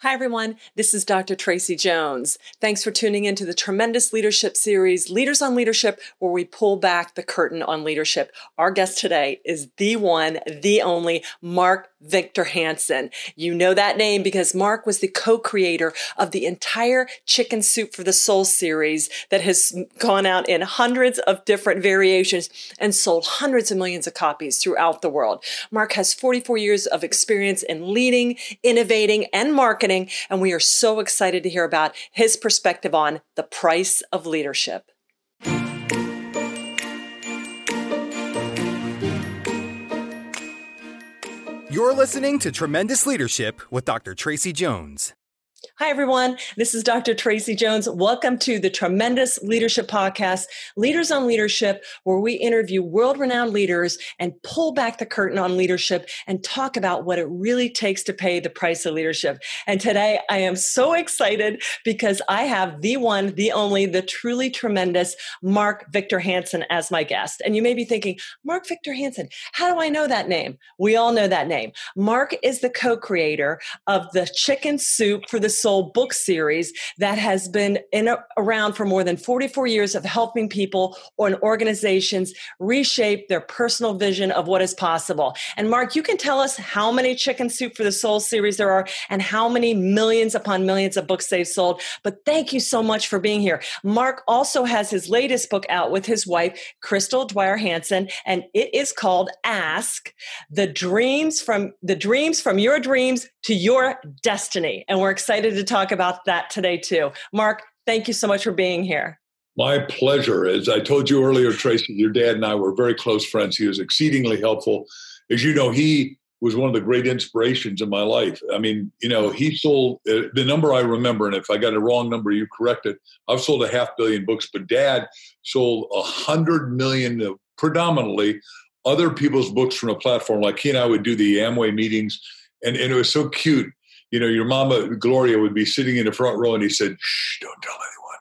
Hi, everyone. This is Dr. Tracy Jones. Thanks for tuning into the tremendous leadership series, Leaders on Leadership, where we pull back the curtain on leadership. Our guest today is the one, the only Mark Victor Hansen. You know that name because Mark was the co-creator of the entire Chicken Soup for the Soul series that has gone out in hundreds of different variations and sold hundreds of millions of copies throughout the world. Mark has 44 years of experience in leading, innovating, and marketing marketing. And we are so excited to hear about his perspective on the price of leadership. You're listening to Tremendous Leadership with Dr. Tracy Jones. Hi, everyone. This is Dr. Tracy Jones. Welcome to the Tremendous Leadership Podcast, Leaders on Leadership, where we interview world renowned leaders and pull back the curtain on leadership and talk about what it really takes to pay the price of leadership. And today I am so excited because I have the one, the only, the truly tremendous Mark Victor Hansen as my guest. And you may be thinking, Mark Victor Hansen, how do I know that name? We all know that name. Mark is the co creator of the Chicken Soup for the Soul book series that has been in around for more than 44 years of helping people or organizations reshape their personal vision of what is possible. And Mark, you can tell us how many Chicken Soup for the Soul series there are and how many millions upon millions of books they've sold. But thank you so much for being here. Mark also has his latest book out with his wife, Crystal Dwyer Hansen, and it is called Ask the Dreams from the Dreams from Your Dreams to Your Destiny. And we're excited to talk about that today too. Mark, thank you so much for being here. My pleasure. As I told you earlier, Tracy, your dad and I were very close friends. He was exceedingly helpful. As you know, he was one of the great inspirations in my life. I mean, you know, he sold uh, the number I remember, and if I got a wrong number, you correct it. I've sold a half billion books, but dad sold a hundred million, predominantly other people's books from a platform. Like he and I would do the Amway meetings, and, and it was so cute you know, your mama Gloria would be sitting in the front row, and he said, "Shh, don't tell anyone."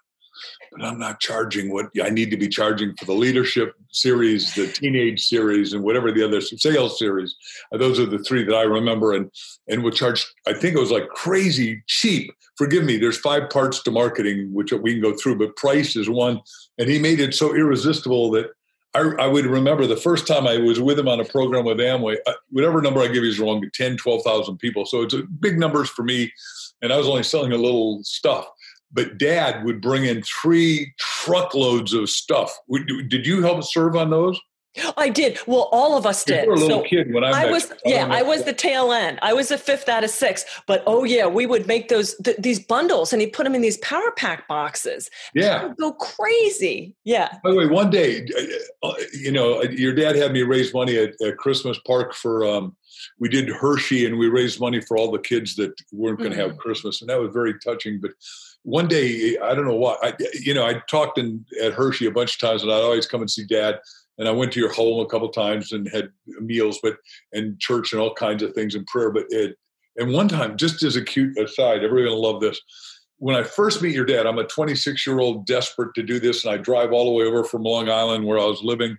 But I'm not charging what I need to be charging for the leadership series, the teenage series, and whatever the other sales series. Uh, those are the three that I remember, and and would charge. I think it was like crazy cheap. Forgive me. There's five parts to marketing, which we can go through, but price is one. And he made it so irresistible that I, I, would remember the first time I was with him on a program with Amway, uh, whatever number I give you is wrong, 10, 12,000 people. So it's big numbers for me. And I was only selling a little stuff. But dad would bring in three truckloads of stuff. Did you help serve on those? I did. Well, all of us did. You were a little so kid when I, I was. Yeah, I was the tail end. I was the fifth out of six. But oh yeah, we would make those th- these bundles, and he put them in these power pack boxes. Yeah, go crazy. Yeah. By the way, one day, uh, uh, you know, uh, your dad had me raise money at, at Christmas Park for. Um, we did Hershey, and we raised money for all the kids that weren't going to mm-hmm. have Christmas, and that was very touching. But one day, I don't know why. I, you know, I talked in at Hershey a bunch of times, and I'd always come and see Dad and I went to your home a couple times and had meals, but and church and all kinds of things and prayer. But it, and one time, just as a cute aside, everybody will love this. When I first meet your dad, I'm a 26 year old desperate to do this, and I drive all the way over from Long Island where I was living,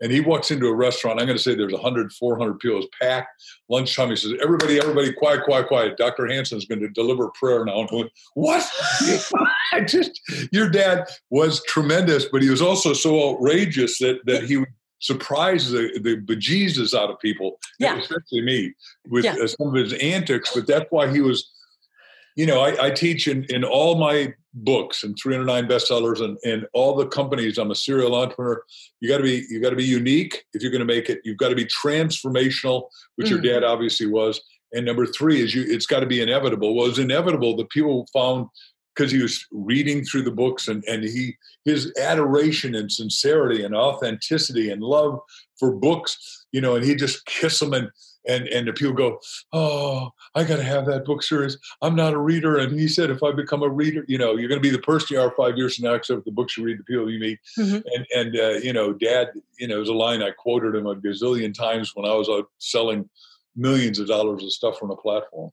and he walks into a restaurant. I'm going to say there's 100, 400 people. It's packed. Lunchtime. He says, "Everybody, everybody, quiet, quiet, quiet. Dr. Hansen is going to deliver prayer now." And I went, "What?" I just, your dad was tremendous, but he was also so outrageous that that he would surprise the, the bejesus out of people, yeah. especially me, with yeah. Uh, some of his antics. But that's why he was you know, I, I, teach in, in all my books and 309 bestsellers and, and all the companies. I'm a serial entrepreneur. You got to be you got to be unique if you're going to make it. You've got to be transformational, which mm. your dad obviously was. And number three is you. It's got to be inevitable. Well, it was inevitable. The people found because he was reading through the books and and he his adoration and sincerity and authenticity and love for books. You know, and he just kiss them and and and the people go, "Oh, I got to have that book series. I'm not a reader." And he said, "If I become a reader, you know, you're going to be the person you are five years from now, except the books you read, the people you meet." Mm-hmm. And and uh, you know, Dad, you know, it was a line I quoted him a gazillion times when I was out selling millions of dollars of stuff on a platform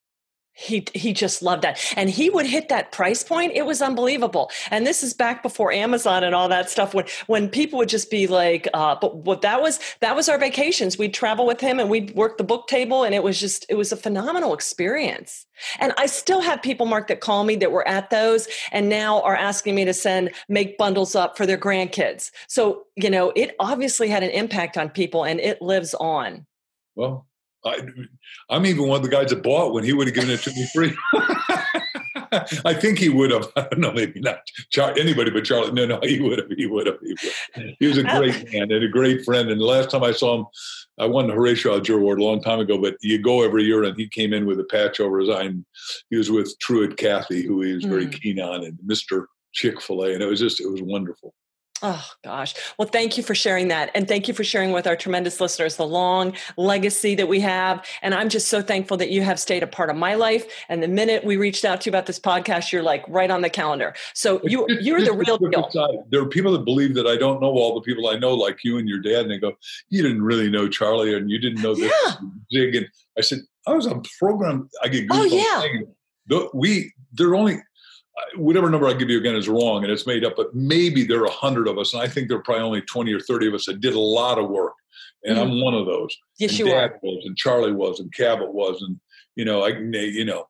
he he just loved that. And he would hit that price point. It was unbelievable. And this is back before amazon and all that stuff when when people would just be like uh, but what that was that was our vacations. We'd travel with him and we'd work the book table and it was just it was a phenomenal experience. And i still have people mark that call me that were at those and now are asking me to send make bundles up for their grandkids. So you know it obviously had an impact on people and it lives on. Well I, am even one of the guys that bought when he would have given it to me free. I think he would have. I don't know, maybe not Char- anybody but Charlie. No, no, he would have. He would have. He, would. he was a great man and a great friend. And the last time I saw him, I won the Horatio Alger Award a long time ago. But you go every year, and he came in with a patch over his eye. And he was with Truett Cathy, who he was very mm. keen on, and Mister Chick Fil A, and it was just it was wonderful. Oh, gosh. Well, thank you for sharing that. And thank you for sharing with our tremendous listeners the long legacy that we have. And I'm just so thankful that you have stayed a part of my life. And the minute we reached out to you about this podcast, you're like right on the calendar. So you, you're the real deal. There are people that believe that I don't know all the people I know, like you and your dad. And they go, You didn't really know Charlie and you didn't know this. Yeah. And I said, I was on program. I get oh, goosebumps. Oh, yeah. We, they're only, whatever number I give you again is wrong and it's made up, but maybe there are a hundred of us, and I think there are probably only twenty or thirty of us that did a lot of work, and mm. I'm one of those. Yes, and you Dad are. Was, and Charlie was, and Cavett was, and you know, I you know,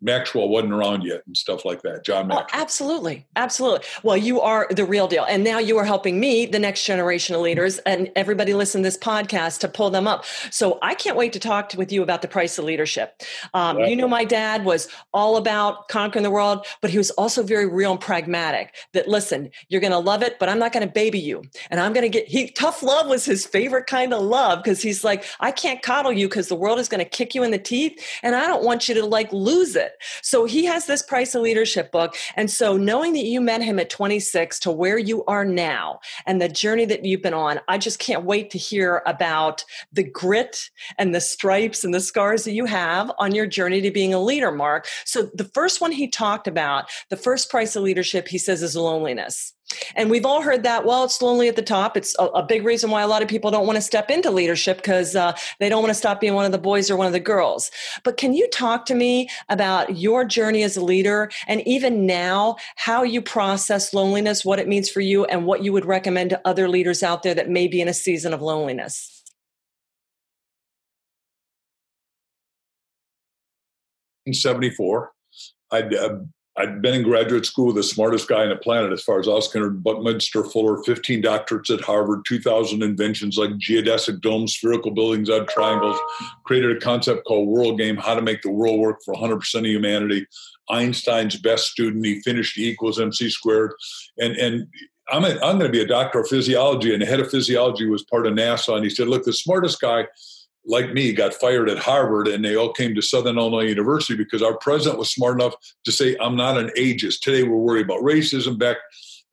Maxwell wasn't around yet and stuff like that. John oh, Maxwell. Oh, absolutely. Absolutely. Well, you are the real deal. And now you are helping me, the next generation of leaders, and everybody listen to this podcast to pull them up. So I can't wait to talk to, with you about the price of leadership. Um, You know, my dad was all about conquering the world, but he was also very real and pragmatic that, listen, you're going to love it, but I'm not going to baby you. And I'm going to get, he, tough love was his favorite kind of love because he's like, I can't coddle you because the world is going to kick you in the teeth. And I don't want you to like lose it it. So he has this Price of Leadership book. And so knowing that you met him at 26 to where you are now and the journey that you've been on, I just can't wait to hear about the grit and the stripes and the scars that you have on your journey to being a leader, Mark. So the first one he talked about, the first price of leadership, he says is loneliness. And we've all heard that, well, it's lonely at the top. It's a, a big reason why a lot of people don't want to step into leadership because uh, they don't want to stop being one of the boys or one of the girls. But can you talk to me about your journey as a leader and even now, how you process loneliness, what it means for you, and what you would recommend to other leaders out there that may be in a season of loneliness? In 74, I'd uh, I'd been in graduate school the smartest guy on the planet as far as I was concerned. Buckminster Fuller, 15 doctorates at Harvard, 2,000 inventions like geodesic domes, spherical buildings on triangles, created a concept called World Game, how to make the world work for 100% of humanity. Einstein's best student, he finished E equals MC squared. And, and I'm, I'm going to be a doctor of physiology, and the head of physiology was part of NASA. And he said, Look, the smartest guy like me, got fired at Harvard, and they all came to Southern Illinois University because our president was smart enough to say, "I'm not an ageist." Today, we're worried about racism. Back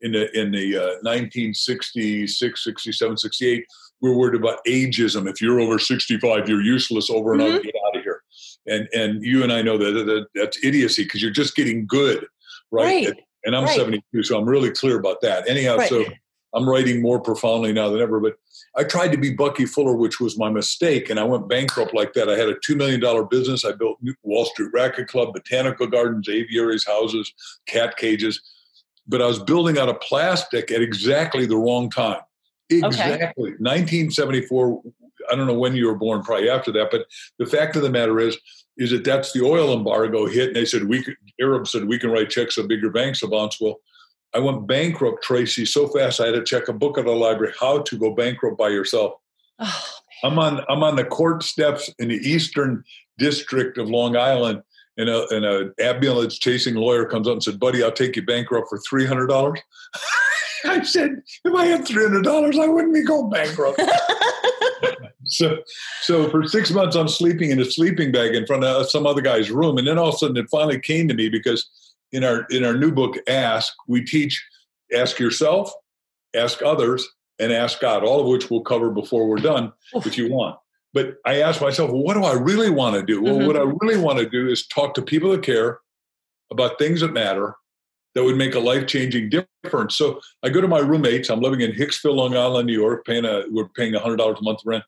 in the in the uh, 1966, 67, 68, we we're worried about ageism. If you're over 65, you're useless. Over and mm-hmm. out, get out of here. And and you and I know that, that that's idiocy because you're just getting good, right? right. And I'm right. 72, so I'm really clear about that. Anyhow, right. so I'm writing more profoundly now than ever. But I tried to be Bucky Fuller, which was my mistake, and I went bankrupt like that. I had a $2 million business. I built Wall Street Racket Club, botanical gardens, aviaries, houses, cat cages. But I was building out of plastic at exactly the wrong time. Exactly. Okay. 1974, I don't know when you were born, probably after that. But the fact of the matter is, is that that's the oil embargo hit, and they said we could. Arabs said we can write checks so bigger banks of bonds. Well, I went bankrupt, Tracy, so fast I had to check a book at the library, How to Go Bankrupt by Yourself. Oh, I'm on I'm on the court steps in the Eastern District of Long Island, and a and a ambulance chasing lawyer comes up and said, "Buddy, I'll take you bankrupt for three hundred dollars." I said, "If I had three hundred dollars, I wouldn't be going bankrupt." so, so for six months, I'm sleeping in a sleeping bag in front of some other guy's room, and then all of a sudden, it finally came to me because in our in our new book ask we teach ask yourself ask others and ask god all of which we'll cover before we're done if you want but I ask myself, well, what do I really want to do? Well, Mhm. what I really want to do is talk to people that care about things that matter that would make a life changing difference. So I go to my roommates. I'm living in Hicksville, Long Island, New York. Paying a we're paying hundred dollars a month rent,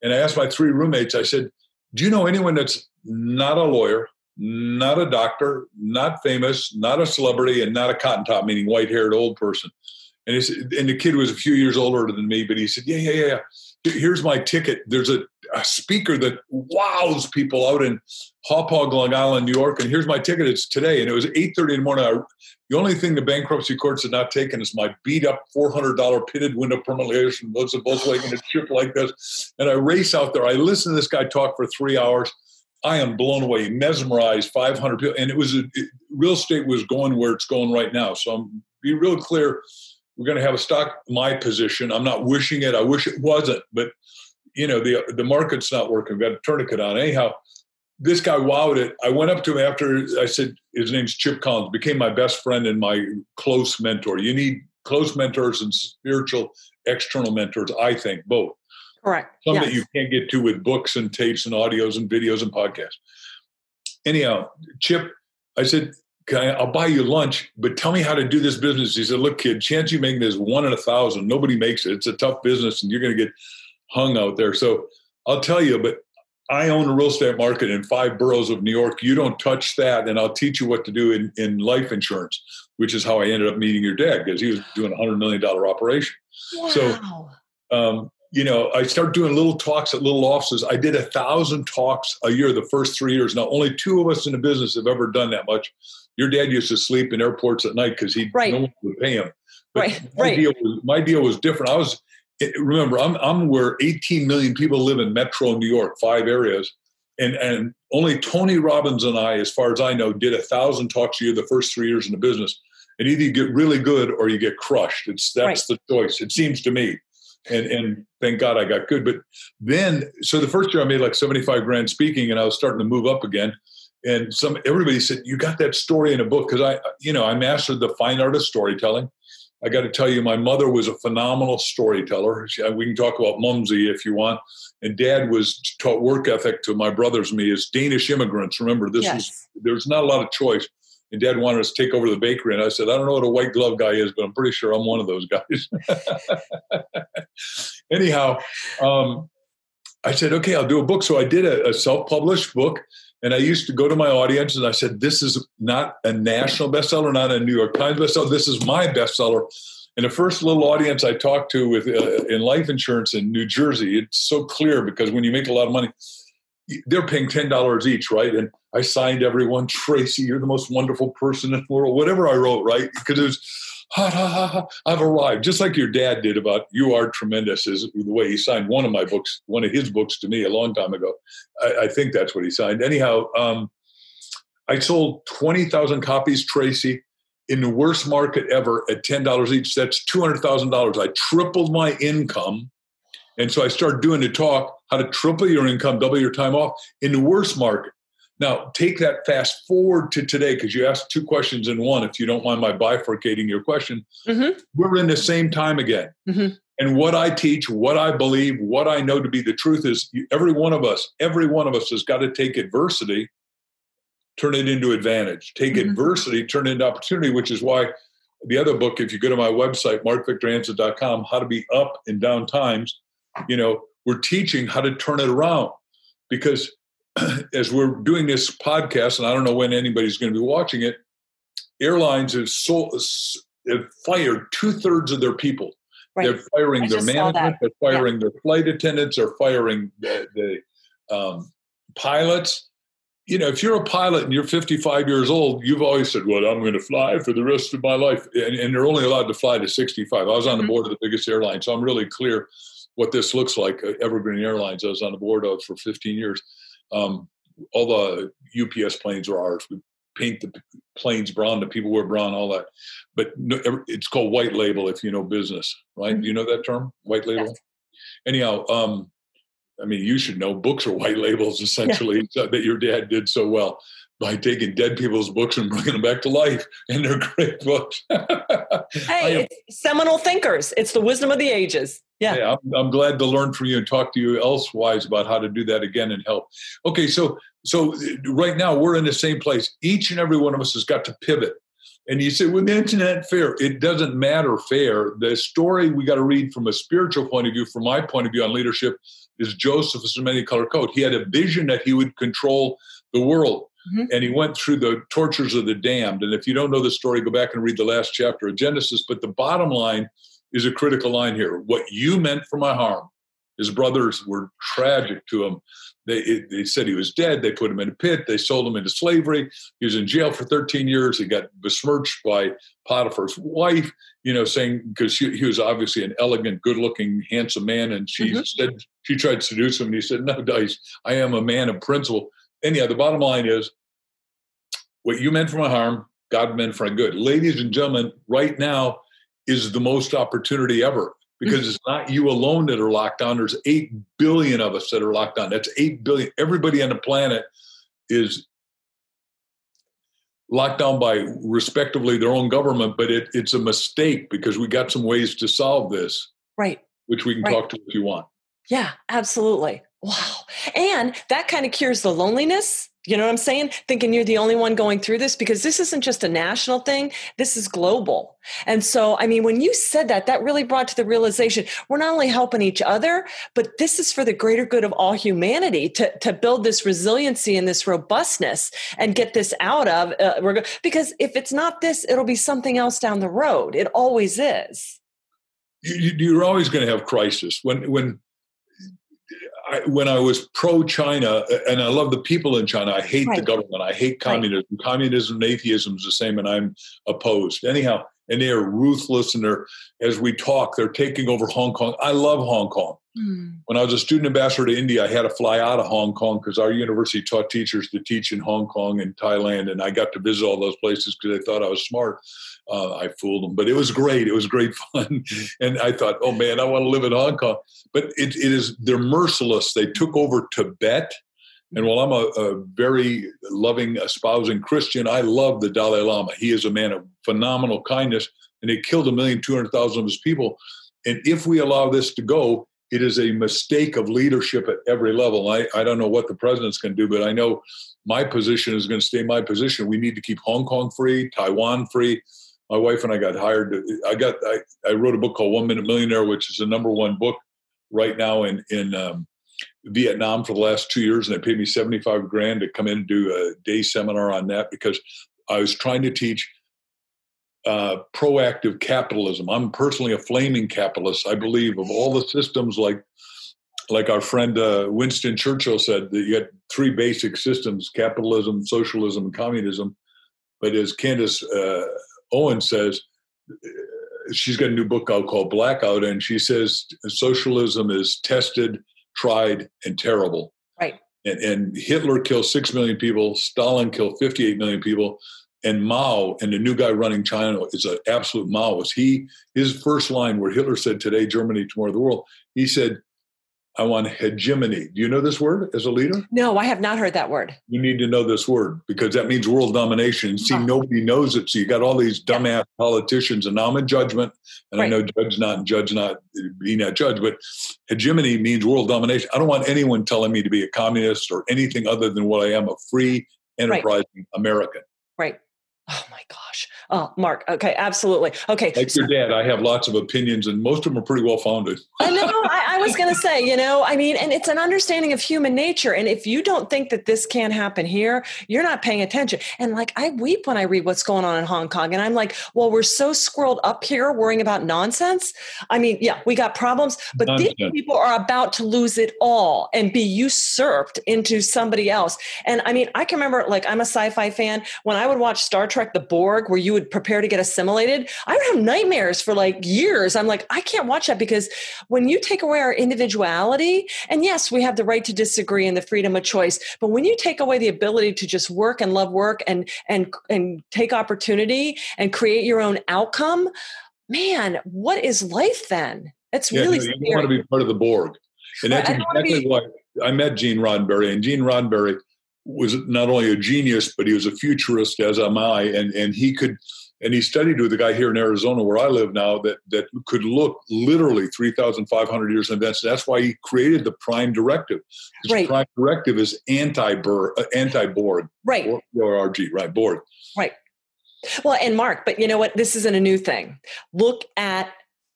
and I asked my three roommates. I said, "Do you know anyone that's not a lawyer, not a doctor, not famous, not a celebrity, and not a cotton top, meaning white haired old person?" And and the kid was a few years older than me, but he said, "Yeah, yeah, yeah. Here's my ticket. There's a, a speaker that wows people out in Hauppauge, Long Island, New York, and here's my ticket. It's today." And it was 8:30 in the morning. I, the only thing the bankruptcy courts had not taken is my beat up $400 pitted window permanently from Volkswagen a chip like this. And I race out there. I listen to this guy talk for three hours. I am blown away, mesmerized, 500 people. And it was, a, it, real estate was going where it's going right now. So I'm be real clear. We're going to have a stock, my position. I'm not wishing it. I wish it wasn't, but you know, the, the market's not working. We've got a tourniquet on. Anyhow, this guy wowed it. I went up to him after I said his name's Chip Collins, became my best friend and my close mentor. You need close mentors and spiritual external mentors, I think, both. Correct. Some Yes. that you can't get to with books and tapes and audios and videos and podcasts. Anyhow, Chip, I said, I'll buy you lunch, but tell me how to do this business. He said, Look, kid, chance you make this one in a thousand. Nobody makes it. It's a tough business and you're going to get hung out there. So I'll tell you, but I own a real estate market in five boroughs of New York. You don't touch that, and I'll teach you what to do in, in life insurance, which is how I ended up meeting your dad because he was doing a hundred million dollar operation. So- Um, you know, I started doing little talks at little offices. I did a thousand talks a year the first three years. Now, only two of us in the business have ever done that much. Your dad used to sleep in airports at night because he Right. no one would pay him. But Right, my right. deal was my deal was different. I was eh, remember I'm I'm where 18 million people live in Metro New York, five areas, and and only Tony Robbins and I, as far as I know, did a thousand talks a year the first three years in the business. And either you get really good or you get crushed. It's that's the choice. It seems to me. And and thank God I got good. But then so the first year I made like 75 grand speaking and I was starting to move up again. And some everybody said, You got that story in a book. Because I, you know, I mastered the fine art of storytelling. I got to tell you, my mother was a phenomenal storyteller. She, we can talk about Mumsy if you want. And dad was taught work ethic to my brothers and me as Danish immigrants. Remember, this was yes. there's not a lot of choice. And dad wanted us to take over the bakery. And I said, I don't know what a white glove guy is, but I'm pretty sure I'm one of those guys. Anyhow, um, I said, okay, I'll do a book. So I did a, a self published book. And I used to go to my audience and I said, this is not a national bestseller, not a New York Times bestseller. This is my bestseller. And the first little audience I talked to with uh, in life insurance in New Jersey, it's so clear because when you make a lot of money, they're paying ten dollars each, right? And I signed everyone, Tracy, you're the most wonderful person in the world, whatever I wrote, right? Because it was, ha ha ha ha, I've arrived, just like your dad did about "You Are Tremendous" is the way he signed one of my books, one of his books to me a long time ago. I, I think that's what he signed. Anyhow, um, I sold twenty thousand copies, Tracy. In the worst market ever at ten dollars each, that's two hundred thousand dollars. I tripled my income and so I started doing the talk how to triple your income, double your time off in the worst market. Now, take that fast forward to today because you asked two questions in one. If you don't mind my bifurcating your question, Mhm. we're in the same time again. Mhm. And what I teach, what I believe, what I know to be the truth is you- every one of us, every one of us has got to take adversity, turn it into advantage. Take Mhm. adversity, turn it into opportunity, which is why the other book, if you go to my website, markvictorhansen.com, how to be up in down times, you know, we're teaching how to turn it around. Because as we're doing this podcast, and I don't know when anybody's going to be watching it, airlines have, sold, have fired two thirds of their people. Right. They're firing I their management. They're firing their flight attendants. They're firing the, the um, pilots. You know, if you're a pilot and you're 55 years old, you've always said, "Well, I'm going to fly for the rest of my life," and, and they're only allowed to fly to 65. I was on the Mhm. board of the biggest airline, so I'm really clear what this looks like. Uh, Evergreen Airlines, I was on the board of for 15 years. Um, all the UPS planes are ours. We paint the planes brown. The people wear brown, all that. But no, it's called white label if you know business, right? Mhm. Do you know that term, white label? Yes. Anyhow, um, I mean, you should know books are white labels essentially so- that your dad did so well. By taking dead people's books and bringing them back to life, and they're great books. hey, it's seminal thinkers. It's the wisdom of the ages. Yeah, hey, I'm, I'm, glad to learn from you and talk to you elsewise about how to do that again and help. Okay, so so uh, right now we're in the same place. Each and every one of us has got to pivot. And you say, well, the internet fair. It doesn't matter fair. The story we got to read from a spiritual point of view, from my point of view on leadership, is Joseph's many color code. He had a vision that he would control the world. Mm-hmm. And he went through the tortures of the damned. And if you don't know the story, go back and read the last chapter of Genesis. But the bottom line is a critical line here. What you meant for my harm, his brothers were tragic to him. They, they said he was dead. They put him in a pit. They sold him into slavery. He was in jail for 13 years. He got besmirched by Potiphar's wife, you know, saying because he was obviously an elegant, good looking, handsome man. And she mm-hmm. said, she tried to seduce him. And he said, No, Dice, I am a man of principle anyhow, the bottom line is what you meant for my harm, God meant for my good. Ladies and gentlemen, right now is the most opportunity ever because it's not you alone that are locked down. There's 8 billion of us that are locked down. That's 8 billion. Everybody on the planet is locked down by respectively their own government, but it, it's a mistake because we got some ways to solve this. Right. Which we can right. talk to if you want. Yeah, absolutely. Wow. And that kind of cures the loneliness. You know what I'm saying? Thinking you're the only one going through this because this isn't just a national thing, this is global. And so, I mean, when you said that, that really brought to the realization we're not only helping each other, but this is for the greater good of all humanity to, to build this resiliency and this robustness and get this out of. Uh, because if it's not this, it'll be something else down the road. It always is. You, are always going to have crisis. When, when, I, when I was pro China, uh, and I love the people in China, I hate right. the government. I hate communism. Right. Communism and atheism is the same, and I'm opposed. Anyhow, and they are ruthless, and they're as we talk, they're taking over Hong Kong. I love Hong Kong. Mm. When I was a student ambassador to India, I had to fly out of Hong Kong because our university taught teachers to teach in Hong Kong and Thailand, and I got to visit all those places because they thought I was smart. Uh, I fooled them, but it was great. It was great fun, and I thought, oh man, I want to live in Hong Kong. But it, it is they're merciless. They took over Tibet. And while I'm a, a, very loving, espousing Christian, I love the Dalai Lama. He is a man of phenomenal kindness, and he killed a million two hundred thousand of his people. And if we allow this to go, it is a mistake of leadership at every level. I, I don't know what the president's going to do, but I know my position is going to stay my position. We need to keep Hong Kong free, Taiwan free. My wife and I got hired. To, I got I, I wrote a book called One Minute Millionaire, which is the number one book right now in in um, Vietnam for the last two years, and they paid me seventy five grand to come in and do a day seminar on that because I was trying to teach uh, proactive capitalism. I'm personally a flaming capitalist. I believe of all the systems, like like our friend uh, Winston Churchill said, that you had three basic systems: capitalism, socialism, and communism. But as Candace uh, Owen says, she's got a new book out called Blackout, and she says socialism is tested, tried, and terrible. Right. And, and Hitler killed six million people. Stalin killed 58 million people and Mao and the new guy running China is an absolute Maoist. He his first line where Hitler said today Germany tomorrow the world. He said, "I want hegemony." Do you know this word as a leader? No, I have not heard that word. You need to know this word because that means world domination. See, oh. nobody knows it. So you got all these dumbass politicians, and now I'm in judgment, and right. I know judge not, judge not, be not judge, but hegemony means world domination. I don't want anyone telling me to be a communist or anything other than what I am, a free, enterprising right. American. Right. Oh my gosh. Oh, Mark. Okay, absolutely. Okay. Like your dad, I have lots of opinions, and most of them are pretty well founded. I know. I, I was going to say, you know, I mean, and it's an understanding of human nature. And if you don't think that this can happen here, you're not paying attention. And like, I weep when I read what's going on in Hong Kong, and I'm like, well, we're so squirreled up here worrying about nonsense. I mean, yeah, we got problems, but nonsense. these people are about to lose it all and be usurped into somebody else. And I mean, I can remember, like, I'm a sci-fi fan when I would watch Star Trek Trek the Borg, where you would prepare to get assimilated, I would have nightmares for like years. I'm like, I can't watch that because when you take away our individuality, and yes, we have the right to disagree and the freedom of choice, but when you take away the ability to just work and love work and and and take opportunity and create your own outcome, man, what is life then? It's yeah, really no, you want to be part of the Borg. And that's exactly be- why I met Gene Roddenberry. And Gene Roddenberry was not only a genius, but he was a futurist, as am I, and and he could. And he studied with a guy here in Arizona, where I live now, that that could look literally three thousand five hundred years in advance. That's why he created the Prime Directive. Right. Prime Directive is anti-Borg, uh, anti-Borg, right? Or, or RG, right? Borg, right. Well, and Mark, but you know what? This isn't a new thing. Look at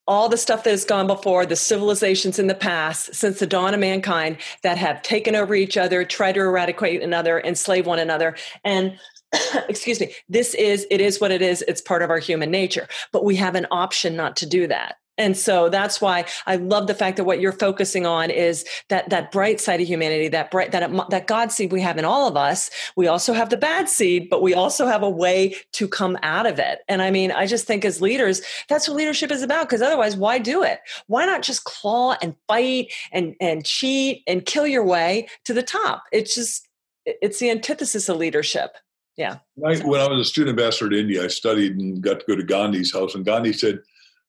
all the stuff that has gone before, the civilizations in the past, since the dawn of mankind, that have taken over each other, tried to eradicate another, enslave one another. And excuse me, this is, it is what it is. It's part of our human nature. But we have an option not to do that. And so that's why I love the fact that what you're focusing on is that that bright side of humanity, that bright that uh, that God seed we have in all of us. We also have the bad seed, but we also have a way to come out of it. And I mean, I just think as leaders, that's what leadership is about. Because otherwise, why do it? Why not just claw and fight and and cheat and kill your way to the top? It's just it's the antithesis of leadership. Yeah. I, when I was a student ambassador to India, I studied and got to go to Gandhi's house, and Gandhi said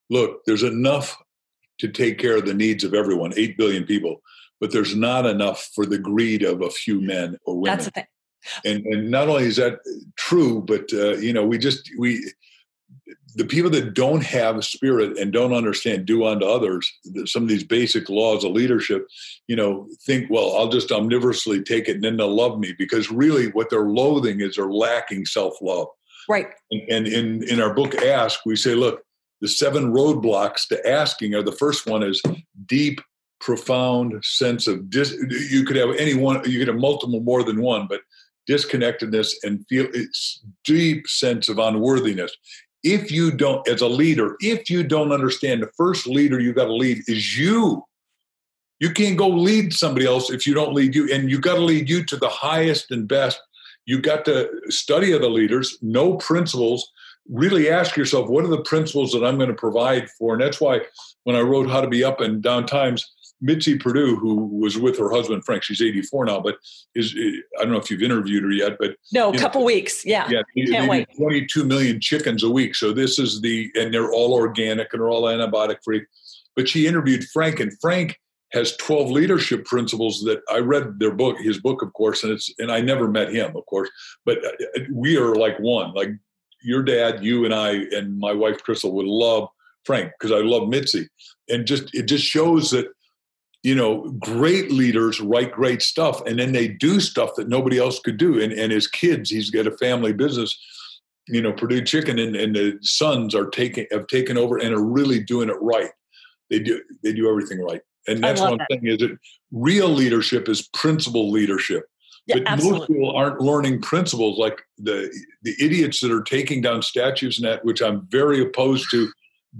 look, there's enough to take care of the needs of everyone, 8 billion people, but there's not enough for the greed of a few men or women. That's the thing. And, and not only is that true, but, uh, you know, we just, we, the people that don't have spirit and don't understand do unto others some of these basic laws of leadership you know think well i'll just omnivorously take it and then they'll love me because really what they're loathing is they're lacking self-love right and, and in in our book ask we say look the seven roadblocks to asking are the first one is deep profound sense of dis you could have any one you could have multiple more than one but disconnectedness and feel it's deep sense of unworthiness. If you don't as a leader if you don't understand the first leader you got to lead is you. You can't go lead somebody else if you don't lead you and you got to lead you to the highest and best. You got to study other leaders know principles really ask yourself what are the principles that I'm going to provide for? And that's why when I wrote How to Be Up and Down Times, Mitzi Perdue, who was with her husband Frank, she's 84 now, but is I don't know if you've interviewed her yet, but no, a couple know, weeks, yeah, yeah, Can't wait. 22 million chickens a week. So this is the and they're all organic and they're all antibiotic free. But she interviewed Frank, and Frank has 12 leadership principles that I read their book, his book, of course, and it's and I never met him, of course, but uh, we are like one, like your dad, you and I, and my wife Crystal would love Frank because I love Mitzi, and just it just shows that you know great leaders write great stuff, and then they do stuff that nobody else could do. And and his kids, he's got a family business, you know, Perdue Chicken, and, and the sons are taking have taken over and are really doing it right. They do they do everything right, and that's one that. thing. Is it real leadership is principle leadership but absolutely. most people aren't learning principles like the the idiots that are taking down statues and that, which I'm very opposed to,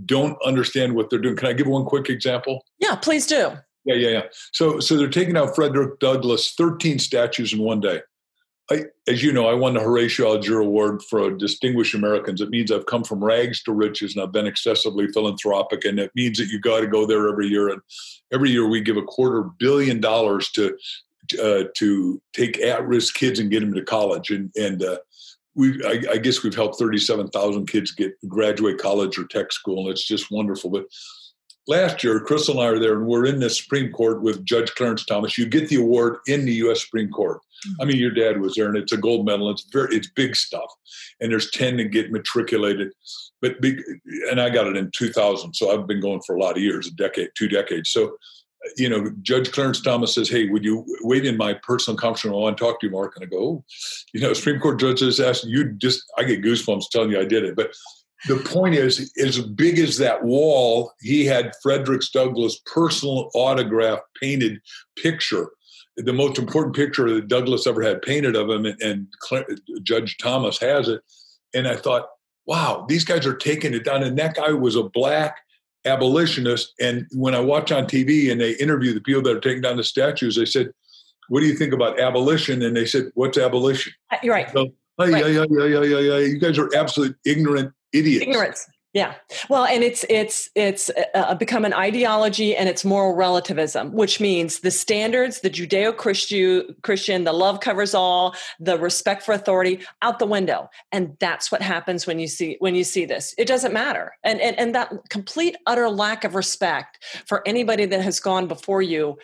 don't understand what they're doing. Can I give one quick example? Yeah, please do. Yeah, yeah, yeah. So, so they're taking out Frederick Douglass 13 statues in one day. I, as you know, I won the Horatio Alger Award for Distinguished Americans. It means I've come from rags to riches and I've been excessively philanthropic. And it means that you got to go there every year. And every year we give a quarter billion dollars to uh, to take at-risk kids and get them to college, and and uh, we I, I, guess we've helped 37,000 kids get graduate college or tech school, and it's just wonderful. But last year, Crystal and I are there, and we're in the Supreme Court with Judge Clarence Thomas. You get the award in the U.S. Supreme Court. Mm-hmm. I mean, your dad was there, and it's a gold medal. It's very, it's big stuff, and there's 10 that get matriculated. But big, and I got it in 2000, so I've been going for a lot of years, a decade, two decades. So you know, Judge Clarence Thomas says, "Hey, would you wait in my personal conference room? I want to talk to you, Mark." And I go, oh, "You know, Supreme Court judges asked you just I get goosebumps telling you I did it." But the point is, as big as that wall, he had Frederick Douglass' personal autograph painted picture, the most important picture that Douglass ever had painted of him, and, and Judge Thomas has it. And I thought, wow, these guys are taking it down. And that guy was a black abolitionist. And when I watch on TV and they interview the people that are taking down the statues, they said, "What do you think about abolition?" And they said, "What's abolition?" Uh, you're right. So, oh, right. yeah, yeah, yeah, yeah, yeah. You guys are absolute ignorant idiots. Ignorance. Yeah. Well, and it's it's it's uh, become an ideology and it's moral relativism, which means the standards, the Judeo-Christian, the love covers all, the respect for authority out the window. And that's what happens when you see when you see this. It doesn't matter. And and and that complete utter lack of respect for anybody that has gone before you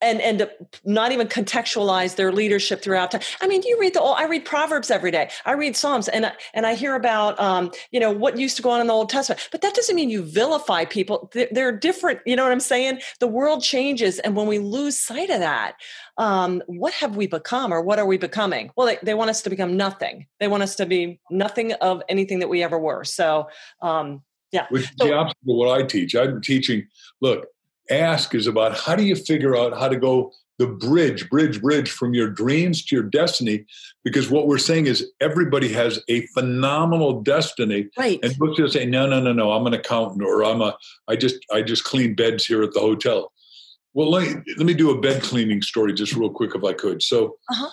and and not even contextualize their leadership throughout time. I mean, you read the old, I read Proverbs every day. I read Psalms, and and I hear about um, you know what used to go on in the Old Testament. But that doesn't mean you vilify people. They're, they're different. You know what I'm saying? The world changes, and when we lose sight of that, um, what have we become, or what are we becoming? Well, they, they want us to become nothing. They want us to be nothing of anything that we ever were. So. Um, yeah. Which is so, the opposite of what I teach. I'm teaching, look, ask is about how do you figure out how to go the bridge, bridge, bridge from your dreams to your destiny. Because what we're saying is everybody has a phenomenal destiny. Right. And folks just say, no, no, no, no, I'm an accountant or I'm a I just I just clean beds here at the hotel. Well, let me, let me do a bed cleaning story just real quick if I could. So uh-huh.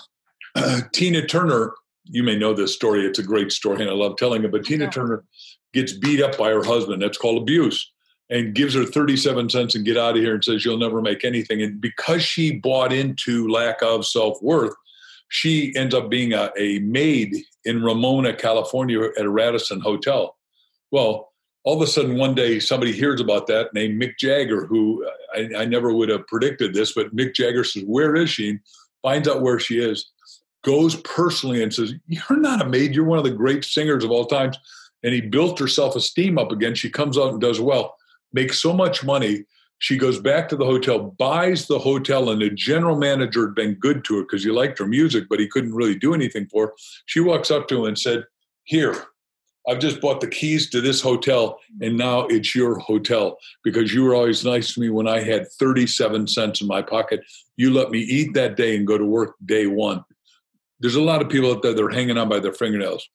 uh, Tina Turner, you may know this story. It's a great story and I love telling it, but Tina Turner gets beat up by her husband. That's called abuse and gives her 37 cents and get out of here and says you'll never make anything. And because she bought into lack of self-worth she ends up being a, a maid in ramona california at a radisson hotel. Well all of a sudden one day somebody hears about that named mick jagger who I, I never would have predicted this but mick jagger says where is she? And finds out where she is goes personally and says you're not a maid. You're one of the great singers of all times. And he built her self-esteem up again. She comes out and does well makes so much money. She goes back to the hotel, buys the hotel, and the general manager had been good to her because he liked her music, but he couldn't really do anything for her. She walks up to him and said, Here, I've just bought the keys to this hotel, and now it's your hotel because you were always nice to me when I had 37 cents in my pocket. You let me eat that day and go to work day one. There's a lot of people out there that are hanging on by their fingernails.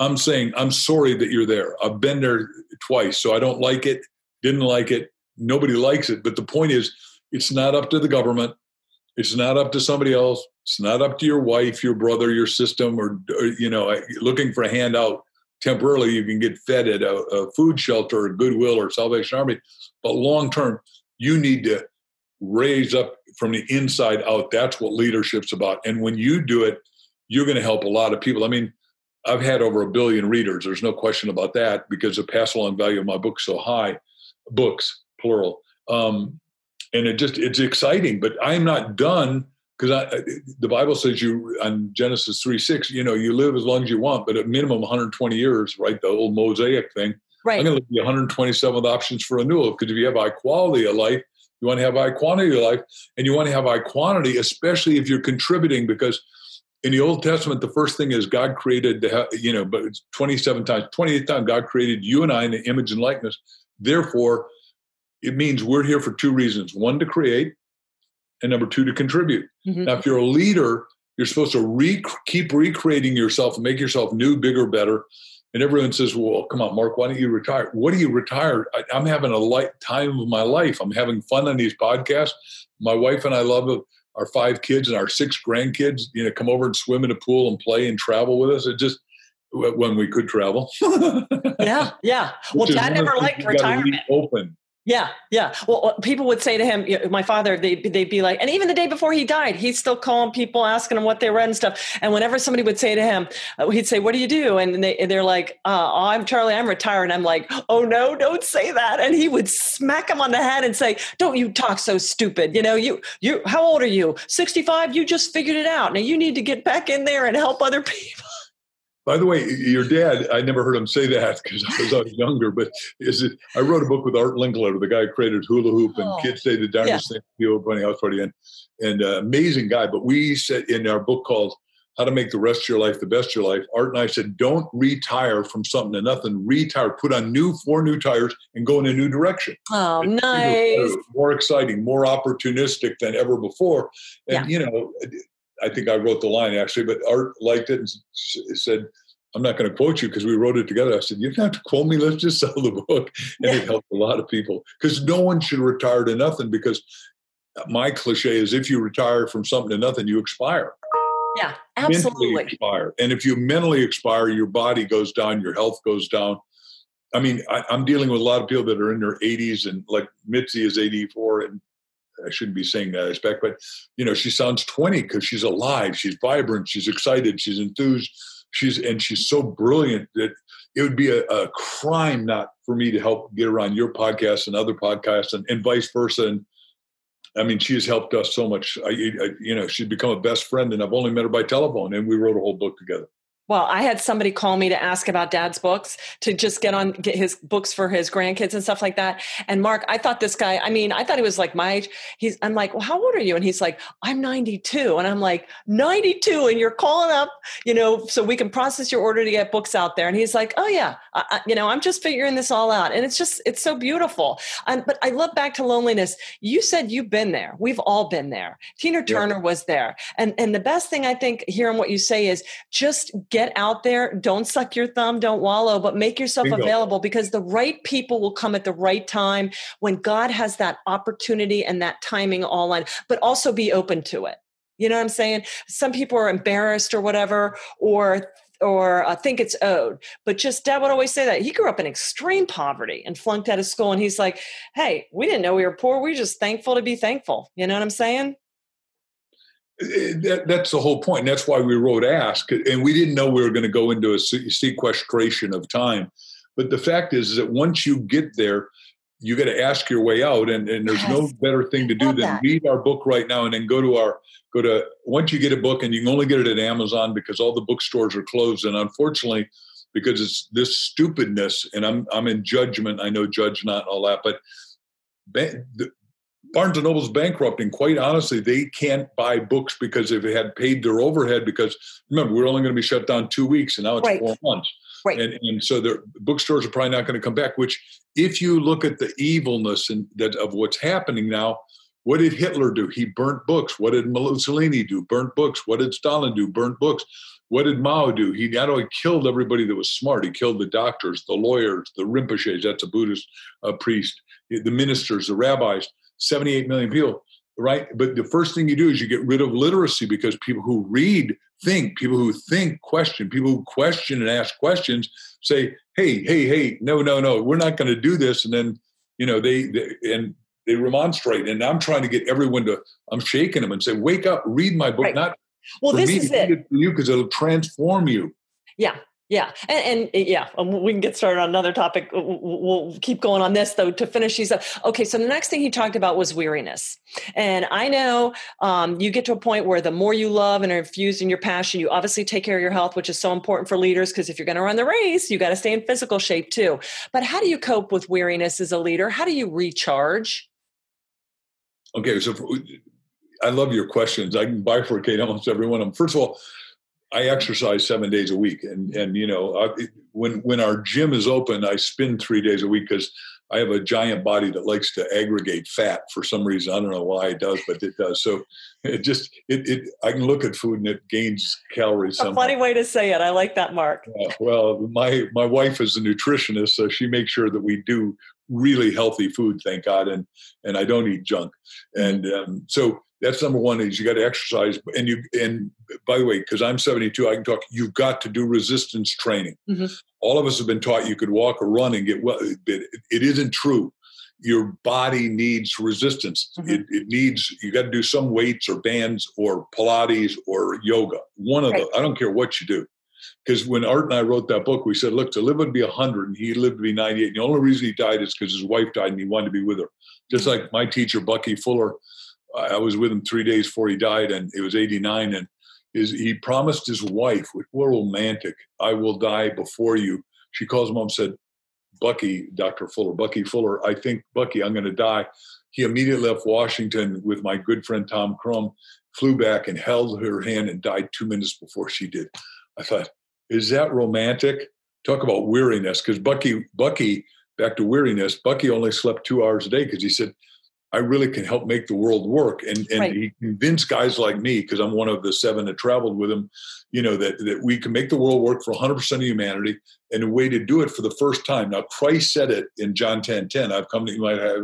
I'm saying, I'm sorry that you're there. I've been there twice, so I don't like it didn't like it. Nobody likes it. But the point is, it's not up to the government. It's not up to somebody else. It's not up to your wife, your brother, your system, or, or you know, looking for a handout temporarily. You can get fed at a, a food shelter or Goodwill or Salvation Army. But long term, you need to raise up from the inside out. That's what leadership's about. And when you do it, you're going to help a lot of people. I mean, I've had over a billion readers. There's no question about that because the pass along value of my book's so high books, plural. Um, and it just it's exciting, but I'm not done because the Bible says you on Genesis three six, you know, you live as long as you want, but at minimum 120 years, right? The old Mosaic thing. Right. I'm going to give you 127 options for renewal because if you have high quality of life, you want to have high quantity of life, and you want to have high quantity, especially if you're contributing because in the Old Testament, the first thing is God created, the, you know, but it's 27 times, 28 times God created you and I in the image and likeness. Therefore, it means we're here for two reasons one, to create, and number two, to contribute. Mm-hmm. Now, if you're a leader, you're supposed to re- keep recreating yourself, and make yourself new, bigger, better. And everyone says, well, come on, Mark, why don't you retire? What do you retire? I, am having a light time of my life. I'm having fun on these podcasts. My wife and I love our five kids and our six grandkids, you know, come over and swim in a pool and play and travel with us. It just, when we could travel. yeah, yeah. Well, Dad never liked retirement. Open. Yeah, yeah. Well, people would say to him, my father, they, they'd be like, and even the day before he died, he's still calling people, asking them what they read and stuff. And whenever somebody would say to him, uh, he'd say, what do you do? And they, they're like, uh, oh, I'm Charlie, I'm retired. And I'm like, oh no, don't say that. And he would smack him on the head and say, don't you talk so stupid. You know, you, you, how old are you? 65. You just figured it out. Now you need to get back in there and help other people. By the way, your dad, I never heard him say that because I was, I was younger, but is it, I wrote a book with Art Linkletter, the guy who created Hula Hoop and oh, Kids Say the Darndest yeah. Thing you Funny House Party, and, and uh, amazing guy. But we said in our book called How to Make the Rest of Your Life the Best of Your Life, Art and I said, don't retire from something to nothing. Retire, put on new four new tires and go in a new direction. Oh, it's nice. More exciting, more opportunistic than ever before. And, yeah. you know, I think I wrote the line actually, but Art liked it and said, I'm not going to quote you because we wrote it together. I said, You don't have to quote me. Let's just sell the book. And it helped a lot of people because no one should retire to nothing because my cliche is if you retire from something to nothing, you expire. Yeah, absolutely. Mentally expire. And if you mentally expire, your body goes down, your health goes down. I mean, I, am dealing with a lot of people that are in their 80s, and like Mitzi is 84, and I shouldn't be saying that, I expect, but you know, she sounds 20 because she's alive, she's vibrant, she's excited, she's enthused, she's and she's so brilliant that it would be a, a crime not for me to help get her on your podcast and other podcasts and, and vice versa. And I mean, she has helped us so much. I, I, you know, she's become a best friend, and I've only met her by telephone, and we wrote a whole book together. Well, I had somebody call me to ask about dad's books to just get on get his books for his grandkids and stuff like that. And Mark, I thought this guy, I mean, I thought he was like my age. He's I'm like, well, how old are you? And he's like, I'm 92. And I'm like, 92 and you're calling up, you know, so we can process your order to get books out there. And he's like, oh yeah, I, you know, I'm just figuring this all out. And it's just it's so beautiful. Um, but I love back to loneliness. You said you've been there. We've all been there. Tina Turner yeah. was there. And and the best thing I think hearing what you say is just get out there. Don't suck your thumb, don't wallow, but make yourself Bingo. available because the right people will come at the right time when God has that opportunity and that timing all on, but also be open to it. You know what I'm saying? Some people are embarrassed or whatever, or or uh, think it's owed. But just dad would always say that he grew up in extreme poverty and flunked out of school. And he's like, "Hey, we didn't know we were poor. We are just thankful to be thankful." You know what I'm saying? That, that's the whole point. That's why we wrote Ask. And we didn't know we were going to go into a sequestration of time. But the fact is, is that once you get there, you got to ask your way out. And, and there's yes. no better thing to do than that. read our book right now and then go to our, go to, once you get a book and you can only get it at Amazon because all the bookstores are closed. And unfortunately, because it's this stupidness, and I'm, I'm in judgment. I know judge not all that, but Barnes and Noble's bankrupting. Quite honestly, they can't buy books because they've had paid their overhead. Because remember, we're only going to be shut down two weeks, and now it's right. four months. Right. And, and so the bookstores are probably not going to come back. Which, if you look at the evilness and that of what's happening now, what did Hitler do? He burnt books. What did Mussolini do? Burnt books. What did Stalin do? Burnt books. What did Mao do? He not only killed everybody that was smart, he killed the doctors, the lawyers, the Rinpoches, that's a Buddhist uh, priest, the ministers, the rabbis. 78 million people, right? But the first thing you do is you get rid of literacy because people who read think, people who think question, people who question and ask questions say, hey, hey, hey, no, no, no, we're not going to do this. And then, you know, they, they and they remonstrate. And I'm trying to get everyone to, I'm shaking them and say, wake up, read my book, right. not well, this is it. it for you because it'll transform you. Yeah, yeah, and, and, eh, yeah, um, we can get started on another topic. We'll keep going on this though to finish these up. Okay, so the next thing he talked about was weariness, and I know um, you get to a point where the more you love and are infused in your passion, you obviously take care of your health, which is so important for leaders because if you're going to run the race, you got to stay in physical shape too. But how do you cope with weariness as a leader? How do you recharge? Okay, so I love your questions. I can bifurcate almost every one of them. First of all I exercise seven days a week, and and you know I, when when our gym is open, I spin three days a week because I have a giant body that likes to aggregate fat for some reason. I don't know why it does, but it does. So it just it, it I can look at food and it gains calories. A funny way to say it. I like that, Mark. Uh, well, my my wife is a nutritionist, so she makes sure that we do really healthy food. Thank God, and and I don't eat junk. And um, so that's number one is you got to exercise and you and by the way because i'm 72 i can talk you've got to do resistance training mm-hmm. all of us have been taught you could walk or run and get well it, it isn't true your body needs resistance mm-hmm. it, it, needs you got to do some weights or bands or pilates or yoga one of right. the i don't care what you do because when art and i wrote that book we said look to live would be 100 and he lived to be 98 and the only reason he died is because his wife died and he wanted to be with her just like my teacher bucky fuller I was with him three days before he died, and it was 89. And his, he promised his wife, which were romantic, I will die before you. She calls him up and said, Bucky, Dr. Fuller, Bucky Fuller, I think, Bucky, I'm going to die. He immediately left Washington with my good friend Tom Crum, flew back and held her hand and died two minutes before she did. I thought, is that romantic? Talk about weariness. Because Bucky, Bucky, back to weariness, Bucky only slept two hours a day because he said, I really can help make the world work. And and right. he convinced guys like me, because I'm one of the seven that traveled with him, you know, that, that we can make the world work for 100% of humanity and a way to do it for the first time. Now, Christ said it in John 10 10, I've come that you might have,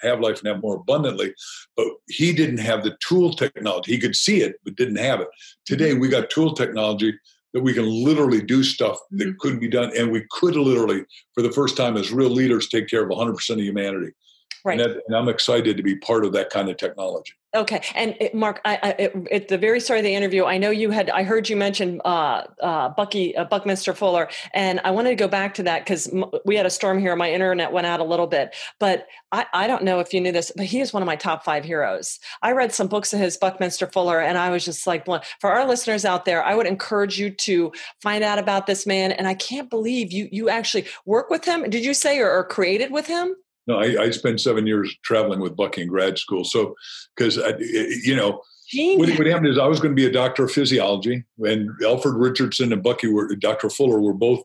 have life and have more abundantly. But he didn't have the tool technology. He could see it, but didn't have it. Today, we got tool technology that we can literally do stuff that mm-hmm. couldn't be done. And we could literally, for the first time as real leaders, take care of 100% of humanity Right. And, that, and I'm excited to be part of that kind of technology. Okay, and it, Mark, I, I, at the very start of the interview, I know you had. I heard you mention uh, uh, Bucky uh, Buckminster Fuller, and I wanted to go back to that because m- we had a storm here. My internet went out a little bit, but I, I don't know if you knew this, but he is one of my top five heroes. I read some books of his, Buckminster Fuller, and I was just like, for our listeners out there, I would encourage you to find out about this man. And I can't believe you you actually work with him. Did you say or, or created with him? No, I, I spent seven years traveling with Bucky in grad school. So, because you know, what, what, happened is I was going to be a doctor of physiology, and Alfred Richardson and Bucky were Dr. Fuller were both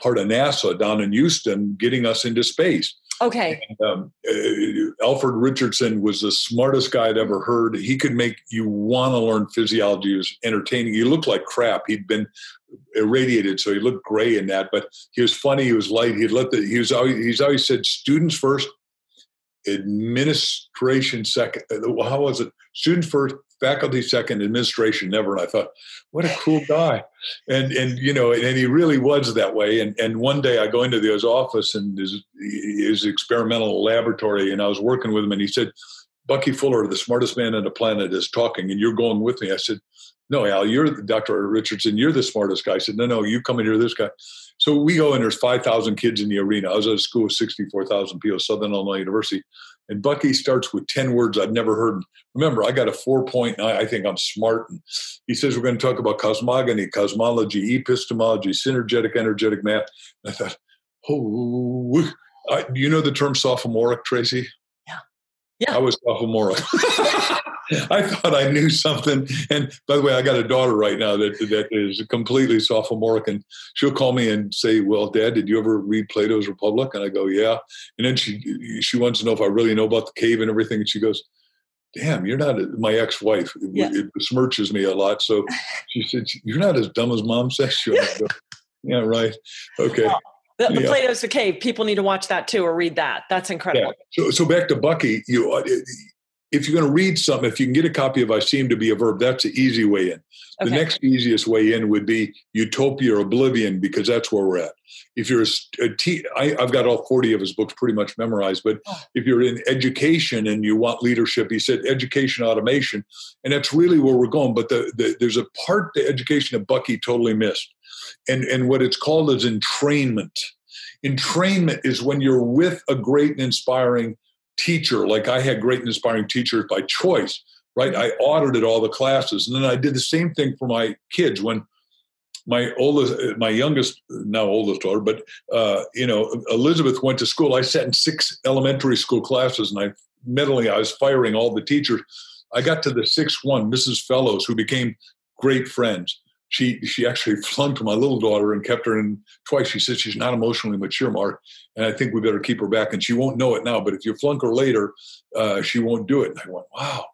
part of NASA down in Houston, getting us into space. Okay. And, um, uh, Alfred Richardson was the smartest guy I'd ever heard. He could make you want to learn physiology. He was entertaining. He looked like crap. He'd been irradiated, so he looked gray in that. But he was funny. He was light. He'd let the. He was always. He's always said students first, administration second. Uh, how was it? Students first, faculty second, administration never. And I thought, what a cool guy. And and you know, and he really was that way. And and one day I go into his office and his his experimental laboratory, and I was working with him, and he said, Bucky Fuller, the smartest man on the planet, is talking, and you're going with me. I said, No, Al, you're Dr. Richardson, you're the smartest guy. I said, No, no, you come in here, this guy. So we go and there's 5,000 kids in the arena. I was at a school with 64,000 people, Southern Illinois University. And Bucky starts with 10 words I've never heard. Remember, I got a 4.9. I think I'm smart. And he says, We're going to talk about cosmogony, cosmology, epistemology, synergetic, energetic math. And I thought, Oh, I, you know the term sophomoric, Tracy? Yeah. Yeah. I was sophomoric. I thought I knew something. And by the way, I got a daughter right now that that is completely sophomoric, and she'll call me and say, "Well, Dad, did you ever read Plato's Republic?" And I go, "Yeah." And then she she wants to know if I really know about the cave and everything. And she goes, "Damn, you're not a, my ex-wife. It, yeah. it besmirches me a lot." So she said, "You're not as dumb as Mom says you are." yeah, right. Okay. Well, the, the yeah. Plato's the Cave. People need to watch that too or read that. That's incredible. Yeah. So, so back to Bucky. You, uh, if you're going to read something, if you can get a copy of I seem to be a verb, that's the easy way in. The next easiest way in would be utopia or oblivion because that's where we're at. If you're a, a te- I, I've got all 40 of his books pretty much memorized, but oh. if you're in education and you want leadership, he said education automation, and that's really where we're going. But the, the, there's a part to education that Bucky totally missed, and and what it's called is entrainment. Entrainment is when you're with a great and inspiring teacher, like I had great and inspiring teachers by choice, right? I audited all the classes. And then I did the same thing for my kids when my oldest, my youngest, now oldest daughter, but, uh, you know, Elizabeth went to school. I sat in six elementary school classes and I mentally, I was firing all the teachers. I got to the sixth one, Mrs. Fellows, who became great friends she she actually flunked my little daughter and kept her in twice. She said she's not emotionally mature, Mark, and I think we better keep her back. And she won't know it now, but if you flunk her later, uh, she won't do it. And I went, wow.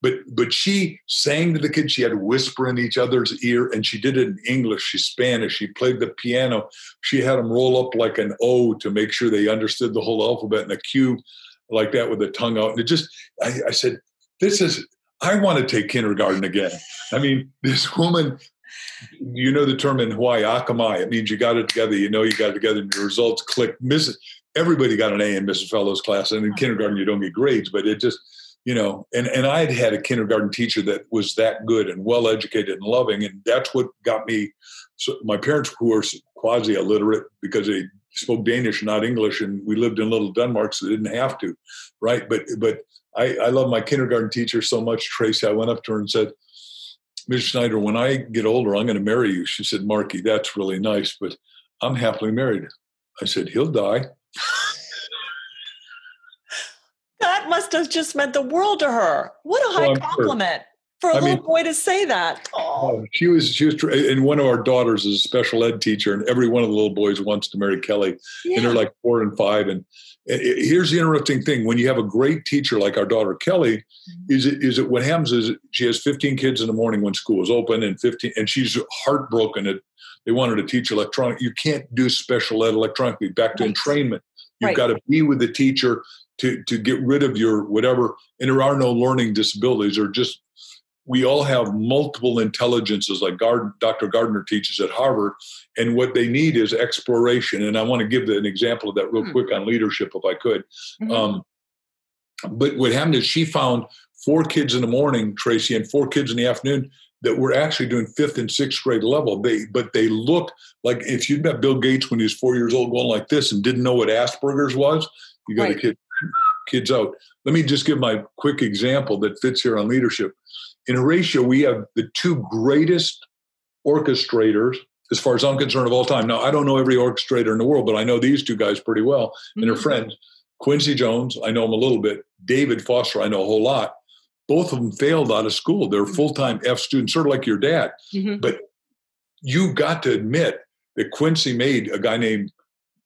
But but she sang to the kids. She had to whisper in each other's ear, and she did it in English. She Spanish. She played the piano. She had them roll up like an O to make sure they understood the whole alphabet and a Q like that with the tongue out. And it just, I, I said, this is I want to take kindergarten again. I mean, this woman you know the term in Hawaii, akamai. It means you got it together. You know you got it together, and your results click. Miss everybody got an A in Mrs. Fellows' class, and in kindergarten you don't get grades, but it just you know. And and I had had a kindergarten teacher that was that good and well educated and loving, and that's what got me. So my parents, who were quasi illiterate because they spoke Danish, not English, and we lived in little Denmark, so they didn't have to, right? But but I, I love my kindergarten teacher so much, Tracy. I went up to her and said Ms. Schneider, when I get older, I'm going to marry you. She said, Marky, that's really nice, but I'm happily married. I said, he'll die. that must have just meant the world to her. What a high compliment. Sure for a I little mean, boy to say that. Oh. She was she was and one of our daughters is a special ed teacher, and every one of the little boys wants to marry Kelly, yeah. and they're like four and five. And here's the interesting thing: when you have a great teacher like our daughter Kelly, mm-hmm. is it is it what happens is she has 15 kids in the morning when school is open, and 15, and she's heartbroken that they wanted to teach electronic. You can't do special ed electronically. Back to right. entrainment. You've right. got to be with the teacher to to get rid of your whatever. And there are no learning disabilities or just we all have multiple intelligences, like Gard- Dr. Gardner teaches at Harvard, and what they need is exploration. And I want to give an example of that real mm-hmm. quick on leadership, if I could. Mm-hmm. Um, but what happened is she found four kids in the morning, Tracy, and four kids in the afternoon that were actually doing fifth and sixth grade level. They but they look like if you met Bill Gates when he was four years old going like this and didn't know what Asperger's was, you got right. to kid kids out. Let me just give my quick example that fits here on leadership. In Horatio, we have the two greatest orchestrators, as far as I'm concerned, of all time. Now, I don't know every orchestrator in the world, but I know these two guys pretty well, and mm-hmm. they're friends. Quincy Jones, I know him a little bit. David Foster, I know a whole lot. Both of them failed out of school. They're mm-hmm. full time F students, sort of like your dad. Mm-hmm. But you got to admit that Quincy made a guy named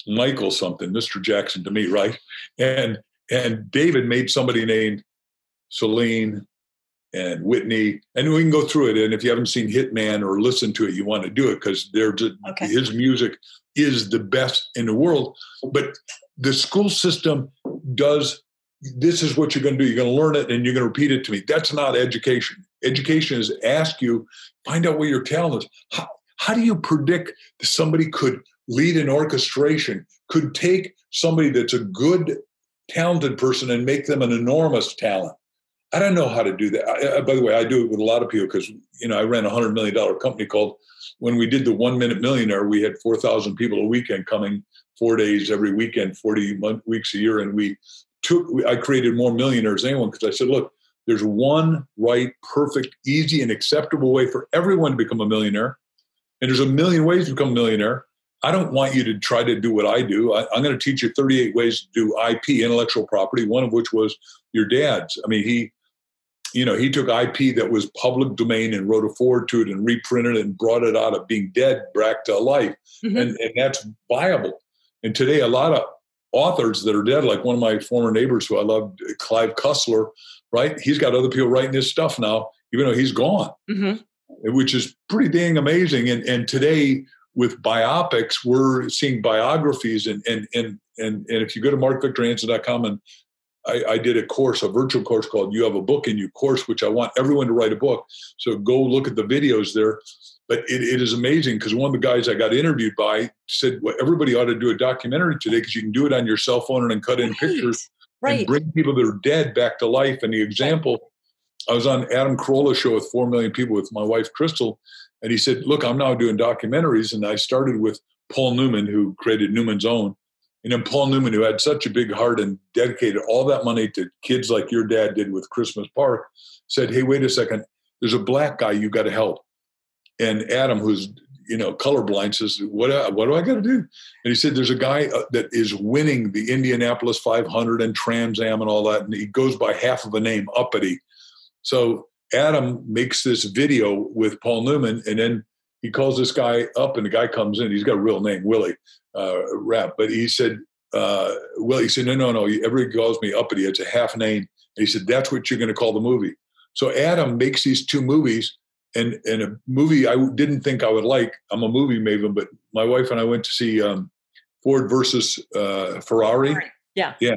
Michael something, Mr. Jackson to me, right? And and David made somebody named Celine and Whitney, and we can go through it. And if you haven't seen Hitman or listened to it, you want to do it because they're just, okay. his music is the best in the world. But the school system does this is what you're going to do. You're going to learn it and you're going to repeat it to me. That's not education. Education is ask you, find out what your talent is. How, how do you predict that somebody could lead an orchestration, could take somebody that's a good, talented person and make them an enormous talent? I don't know how to do that. I, by the way, I do it with a lot of people because you know I ran a hundred million dollar company called. When we did the One Minute Millionaire, we had four thousand people a weekend coming four days every weekend, forty weeks a year, and we took. I created more millionaires than anyone because I said, look, there's one right, perfect, easy, and acceptable way for everyone to become a millionaire, and there's a million ways to become a millionaire. I don't want you to try to do what I do. I, am going to teach you 38 ways to do IP, intellectual property, one of which was your dad's. I mean, he you know, he took IP that was public domain and wrote a forward to it and reprinted it and brought it out of being dead back to life. Mm-hmm. And, and that's viable. And today, a lot of authors that are dead, like one of my former neighbors who I loved, Clive Cussler, right? He's got other people writing his stuff now, even though he's gone, mm-hmm. which is pretty dang amazing. And, and today, with biopics, we're seeing biographies and and and and, and if you go to markvictorhansen.com and I, I, did a course, a virtual course called You Have a Book in You course, which I want everyone to write a book. So go look at the videos there. But it, it is amazing because one of the guys I got interviewed by said, well, everybody ought to do a documentary today because you can do it on your cell phone and then cut in right. pictures right. and bring people that are dead back to life. And the example, I was on Adam Carolla show with 4 million people with my wife, Crystal. And he said, look, I'm now doing documentaries. And I started with Paul Newman, who created Newman's Own and then Paul Newman, who had such a big heart and dedicated all that money to kids like your dad did with Christmas Park, said, Hey, wait a second, there's a black guy you got to help. And Adam, who's you know colorblind, says, "What? What do I got to do?" And he said, "There's a guy uh, that is winning the Indianapolis 500 and Trans Am and all that, and he goes by half of a name, Uppity." So Adam makes this video with Paul Newman, and then he calls this guy up, and the guy comes in. He's got a real name, Willie uh, rap. But he said, uh, well, he said, no, no, no. Everybody calls me uppity. It's a half name. And he said, that's what you're going to call the movie. So Adam makes these two movies, and and a movie I didn't think I would like. I'm a movie maven, but my wife and I went to see um, Ford versus uh, Ferrari. Yeah, yeah.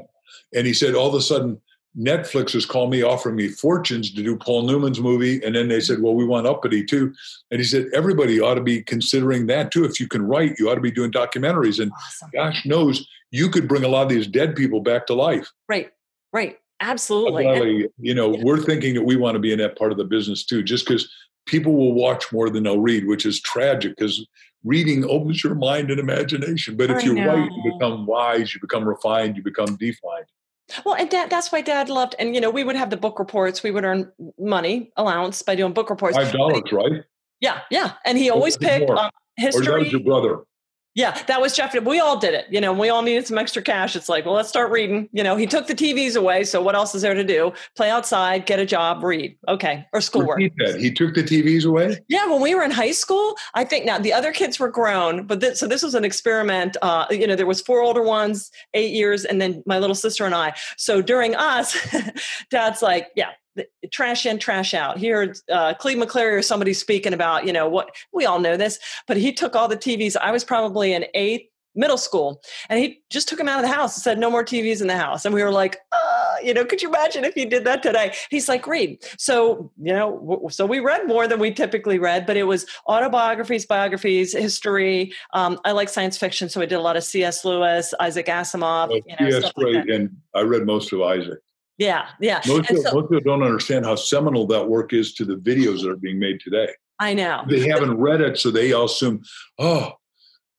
And he said all of a sudden Netflix has called me offering me fortunes to do Paul Newman's movie. And then they said, well, we want Uppity too. And he said, everybody ought to be considering that too. If you can write, you ought to be doing documentaries. And awesome. gosh knows, you could bring a lot of these dead people back to life. Right, right. Absolutely. And, you know, yeah. we're thinking that we want to be in that part of the business too, just because people will watch more than they'll read, which is tragic because reading opens your mind and imagination. But if I you know. write, you become wise, you become refined, you become defined. Well, and dad, that's why dad loved, and you know, we would have the book reports. We would earn money allowance by doing book reports. Five dollars, right? Yeah, yeah. And he always picked um, history. Or that was your brother. Yeah, that was Jeff. We all did it. You know, we all needed some extra cash. It's like, well, let's start reading. You know, he took the TVs away. So what else is there to do? Play outside, get a job, read. Okay. Or schoolwork. He took the TVs away? Yeah. When we were in high school, I think now the other kids were grown, but this, so this was an experiment. Uh, you know, there was four older ones, eight years, and then my little sister and I. So during us, dad's like, yeah, trash in, trash out. Here, uh, Clebe McClary or somebody speaking about, you know, what we all know this, but he took all the TVs. I was probably in eighth middle school and he just took them out of the house and said no more tvs in the house. And we were like uh, you know could you imagine if he did that today? He's like read. So you know so we read more than we typically read but it was autobiographies biographies history. Um, i like science fiction so i did a lot of cs lewis isaac asimov oh, you know, great like and i read most of isaac Yeah, yeah. Most, so, most people don't understand how seminal that work is to the videos that are being made today. I know. They haven't read it, so they all assume, oh,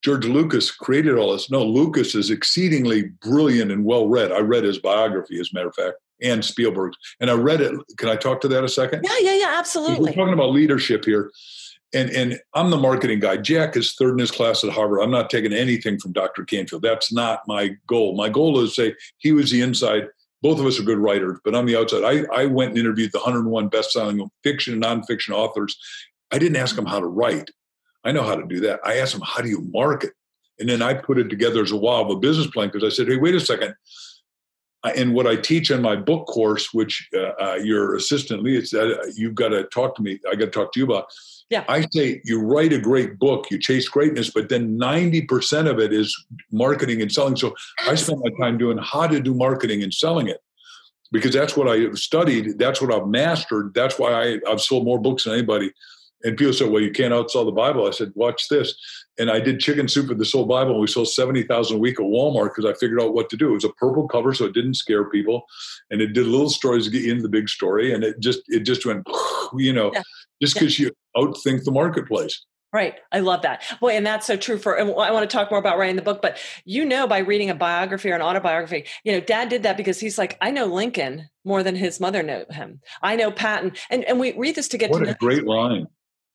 George Lucas created all this. No, Lucas is exceedingly brilliant and well read. I read his biography, as a matter of fact, and Spielberg's. And I read it. Can I talk to that a second? Yeah, yeah, yeah, absolutely. We're talking about leadership here. And, and I'm the marketing guy. Jack is third in his class at Harvard. I'm not taking anything from Dr. Canfield. That's not my goal. My goal is to say he was the inside both of us are good writers, but on the outside, I, I went and interviewed the 101 best-selling fiction and nonfiction authors. I didn't ask them how to write. I know how to do that. I asked them, how do you market? And then I put it together as a while of a business plan because I said, hey, wait a second. And what I teach in my book course, which uh, uh, your assistant said, uh, you've got to talk to me. I got to talk to you about. Yeah. I say you write a great book, you chase greatness, but then 90% of it is marketing and selling. So I spend my time doing how to do marketing and selling it because that's what I studied. That's what I've mastered. That's why I, I've sold more books than anybody. And people said, well, you can't outsell the Bible. I said, watch this. And I did chicken soup for the soul Bible. And we sold 70,000 a week at Walmart because I figured out what to do. It was a purple cover, so it didn't scare people. And it did little stories to get you into the big story. And it just, it just went, you know, yeah just because yeah. you outthink the marketplace. Right. I love that. Boy, and that's so true for, and I want to talk more about writing the book, but you know, by reading a biography or an autobiography, you know, dad did that because he's like, I know Lincoln more than his mother knew him. I know Patton. And, and we read this to get what to a great line.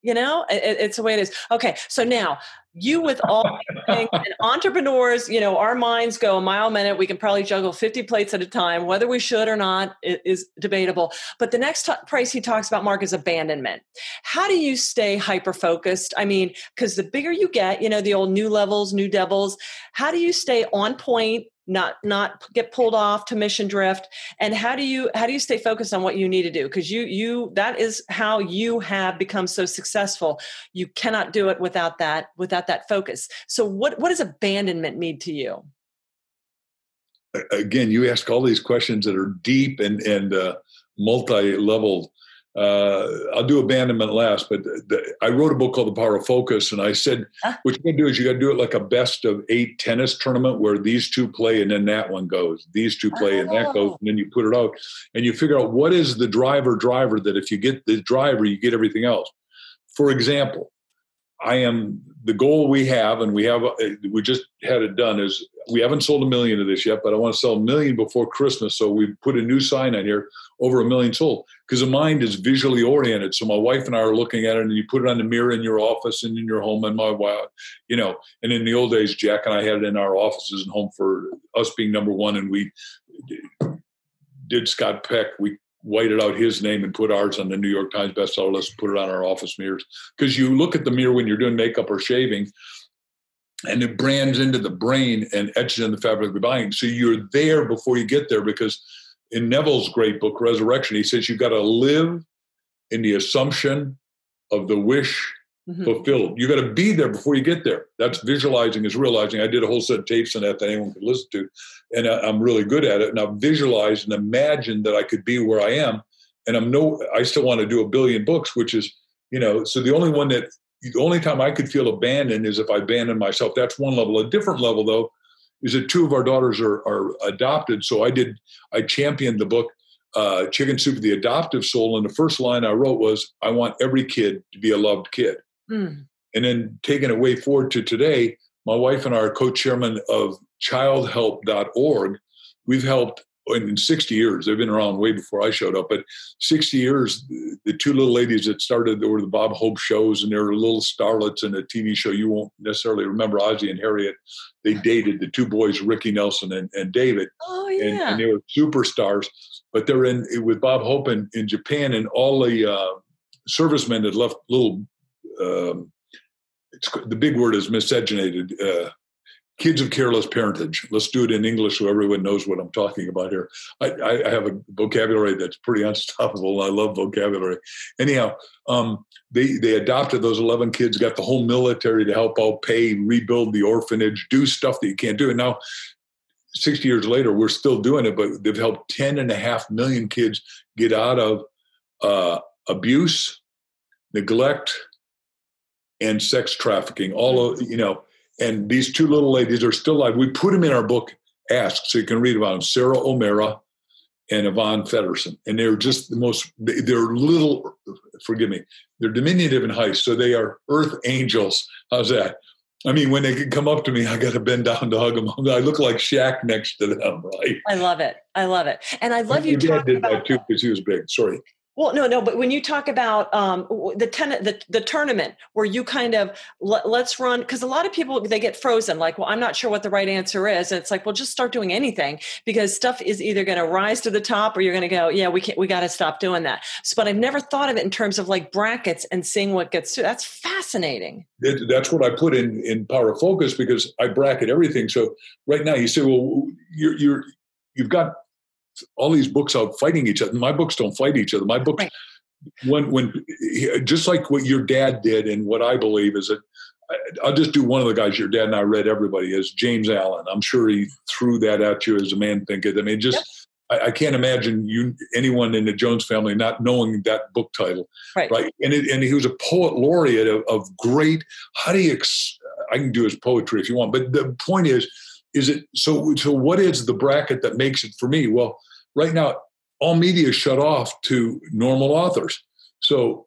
You know, it, it's the way it is. Okay. So now you with all things and entrepreneurs, you know, our minds go a mile a minute. We can probably juggle 50 plates at a time. Whether we should or not is debatable. But the next t- price he talks about, Mark, is abandonment. How do you stay hyper focused? I mean, because the bigger you get, you know, the old new levels, new devils, how do you stay on point not not get pulled off to mission drift. And how do you how do you stay focused on what you need to do? Because you you that is how you have become so successful. You cannot do it without that without that focus. So what what does abandonment mean to you? Again you ask all these questions that are deep and and uh, multi-level uh, I'll do abandonment last, but the, I wrote a book called The Power of Focus, and I said what you got to do is you got to do it like a best of eight tennis tournament where these two play and then that one goes, these two play oh. and that goes, oh. and then you put it out and you figure out what is the driver driver that if you get the driver, you get everything else. For example, I am the goal we have, and we have uh, we just had it done is we haven't sold a million of this yet, but I want to sell a million before Christmas. So we put a new sign on here, over a million sold, because the mind is visually oriented. So my wife and I are looking at it, and you put it on the mirror in your office and in your home. And my wife, you know, and in the old days, Jack and I had it in our offices and home for us being number one, and we did Scott Peck. We whited out his name and put ours on the New York Times bestseller list, put it on our office mirrors. Because you look at the mirror when you're doing makeup or shaving, and it brands into the brain and etches in the fabric of the mind. So you're there before you get there because in Neville's great book, Resurrection, he says you've got to live in the assumption of the wish mm-hmm. fulfilled. You got to be there before you get there. That's visualizing is realizing. I did a whole set of tapes on that that anyone could listen to, and I, am really good at it. And I've visualized and imagined that I could be where I am, and I'm no. I still want to do a billion books, which is you know. So the only one that the only time I could feel abandoned is if I abandon myself. That's one level. A different level, though, is that two of our daughters are, are adopted. So I did, I championed the book, uh, Chicken Soup the Adoptive Soul. And the first line I wrote was, I want every kid to be a loved kid. Mm. And then taking it way forward to today, my wife and I are co chairman of childhelp.org. We've helped in 60 years, they've been around way before I showed up, but 60 years, the two little ladies that started were the Bob Hope shows, and they were little starlets in a TV show. You won't necessarily remember Ozzie and Harriet. They dated the two boys, Ricky Nelson and, and David. Oh, yeah. And, and, they were superstars, but they're in with Bob Hope in, in Japan, and all the uh, servicemen that left little. Um, the big word is miscegenated. Uh, kids of careless parentage. Let's do it in English so everyone knows what I'm talking about here. I, I have a vocabulary that's pretty unstoppable. I love vocabulary. Anyhow, um, they they adopted those 11 kids, got the whole military to help out, pay, rebuild the orphanage, do stuff that you can't do. And now, 60 years later, we're still doing it, but they've helped 10 and a half million kids get out of uh, abuse, neglect, and sex trafficking. All of mm-hmm. you know and these two little ladies are still alive. We put them in our book, Ask, so you can read about them. Sara O'Meara and Yvonne Fedderson. And they're just the most, they're little, forgive me, they're diminutive in height. So they are earth angels. How's that? I mean, when they can come up to me, I got to bend down to hug them. I look like Shaq next to them, right? I love it. I love it. And I love My you dad did that too because he was big. Sorry. Well, no, no, but when you talk about um, the, ten- the the tournament where you kind of let, us run because a lot of people they get frozen like, well, I'm not sure what the right answer is, and it's like, well, just start doing anything because stuff is either going to rise to the top or you're going to go, yeah, we can't, we got to stop doing that. So, but I've never thought of it in terms of like brackets and seeing what gets through. That's fascinating. It, that's what I put in in Power Focus because I bracket everything. So right now you say, well, you're you're you've got all these books out fighting each other. My books don't fight each other. My books, Right. when when just like what your dad did, and what I believe is that I'll just do one of the guys your dad and I read everybody is James Allen. I'm sure he threw that at you as a man thinking. I mean, just I, I can't imagine you anyone in the Jones family not knowing that book title, Right. right? And it, and he was a poet laureate of, of great. How do you? Ex, I can do his poetry if you want, but the point is, is it so? So what is the bracket that makes it for me? Well, right now all media is shut off to normal authors. So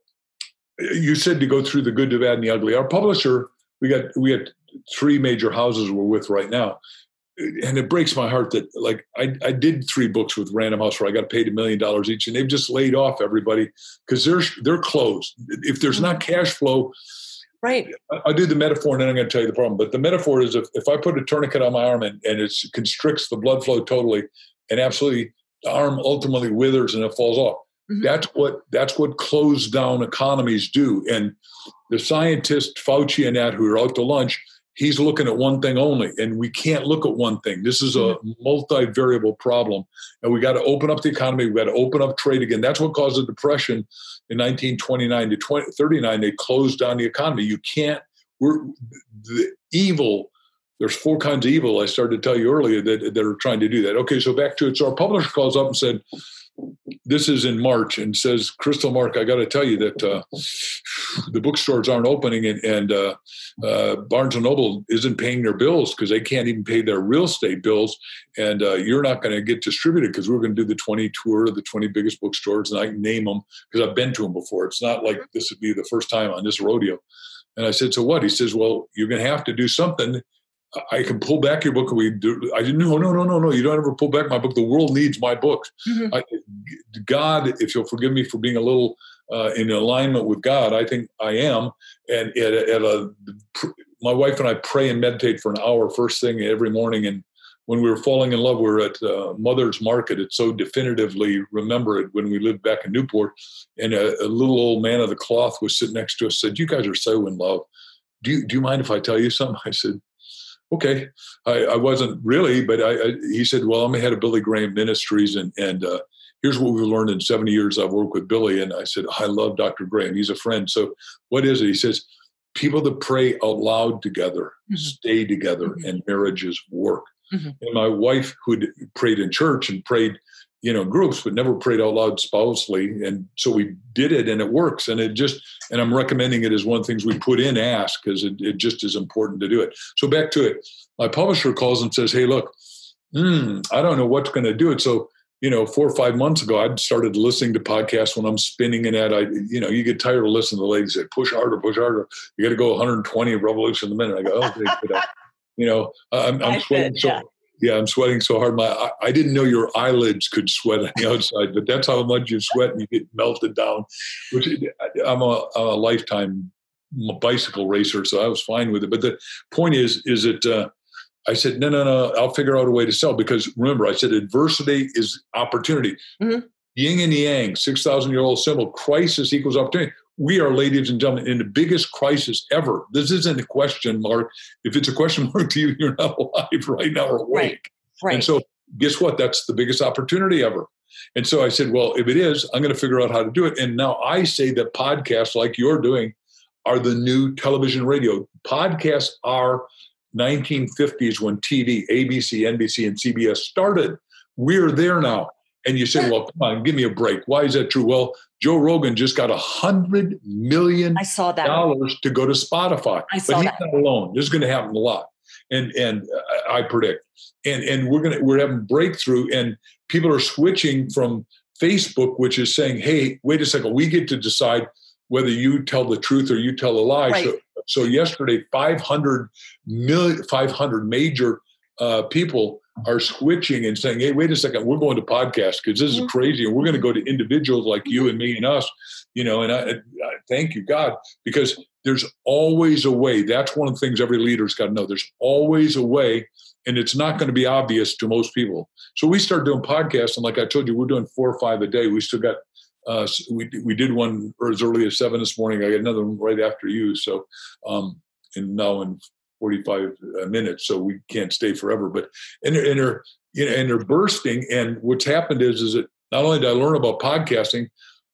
you said to go through the good, the bad, and the ugly. Our publisher, we got we got three major houses we're with right now. And it breaks my heart that like I, I did three books with Random House where I got paid a million dollars each, and they've just laid off everybody because they're they're closed. If there's not mm-hmm. cash flow, Right. I- I'll do the metaphor and then I'm going to tell you the problem. But the metaphor is if, if I put a tourniquet on my arm and, and it constricts the blood flow totally and absolutely arm ultimately withers and it falls off. Mhm. That's what that's what closed down economies do. And the scientist Fauci and that who are out to lunch, he's looking at one thing only. And we can't look at one thing. This is a multi-variable problem. And we got to open up the economy. We got to open up trade again. That's what caused the depression in 1929 to 20, 39. They closed down the economy. You can't. We're the evil. There's four kinds of evil. I started to tell you earlier that that are trying to do that. Okay, so back to it. So our publisher calls up and said, "This is in March," and says, "Crystal Mark, I got to tell you that uh, the bookstores aren't opening, and, and uh, uh, Barnes and Noble isn't paying their bills because they can't even pay their real estate bills, and uh, you're not going to get distributed because we're going to do the 20 tour of the 20 biggest bookstores, and I name them because I've been to them before. It's not like this would be the first time on this rodeo." And I said, "So what?" He says, "Well, you're going to have to do something." I can pull back your book. And we do. I didn't. No, no, no, no, no. You don't ever pull back my book. The world needs my books. Mhm. I, God, if you'll forgive me for being a little uh, in alignment with God, I think I am. And at a, at a, my wife and I pray and meditate for an hour first thing every morning. And when we were falling in love, we were at uh, Mother's Market. It's so definitively remember it when we lived back in Newport. And a, a little old man of the cloth was sitting next to us. Said, "You guys are so in love. Do you do you mind if I tell you something?" I said okay. I, I wasn't really, but I, I, he said, well, I'm head of Billy Graham Ministries, and and uh, here's what we've learned in 70 years I've worked with Billy. And I said, I love Dr. Graham. He's a friend. So what is it? He says, people that pray out loud together Mhm. stay together, Mhm. and marriages work. Mhm. And my wife, who prayed in church and prayed, you know, groups, but never prayed out loud spousely, and so we did it, and it works. And it just, and I'm recommending it as one of the things we put in Ask because it, it just is important to do it. So back to it, my publisher calls and says, "Hey, look, hmm, I don't know what's going to do it." So you know, four or five months ago, I'd started listening to podcasts when I'm spinning and at I, you know, you get tired of listening to the ladies say, push harder, push harder. You got to go 120 revolution a minute. I go, okay, good. you know, I'm, I'm sweating so, yeah. I'm sweating so hard. My, I, I didn't know your eyelids could sweat on the outside, but that's how much you sweat and you get melted down, which I'm a, I'm a lifetime bicycle racer. So I was fine with it. But the point is, is that, uh, I said, no, no, no, I'll figure out a way to sell because remember, I said adversity is opportunity. Mhm. Yin and yang, 6,000 year old symbol, crisis equals opportunity. We are, ladies and gentlemen, in the biggest crisis ever. This isn't a question mark. If it's a question mark to you, you're not alive right now or awake. Right. right. And so, guess what? That's the biggest opportunity ever. And so I said, well, if it is, I'm going to figure out how to do it. And now I say that podcasts like you're doing are the new television radio. Podcasts are 1950s when TV, ABC, NBC, and CBS started. We're there now. And you say, well, come on, give me a break. Why is that true? Well, Joe Rogan just got a hundred million I saw that. dollars to go to Spotify. I saw but he's that. not alone. This is going to happen a lot. and and I predict, and and we're gonna we're having breakthrough, and people are switching from Facebook, which is saying, hey, wait a second, we get to decide whether you tell the truth or you tell a lie. Right. So, so yesterday, 500 million, 500 major uh, people are switching and saying, hey, wait a second, we're going to podcast because this is crazy. And we're going to go to individuals like you and me and us, you know, and I, I thank you, God, because there's always a way. That's one of the things every leader's got to know. There's always a way, and it's not going to be obvious to most people. So we started doing podcasts, and like I told you, we're doing four or five a day. We still got uh, we we did one as early as seven this morning. I got another one right after you. So, um, and now in forty five minutes, so we can't stay forever. But and they're, and they're you know and they're bursting. And what's happened is is that not only did I learn about podcasting,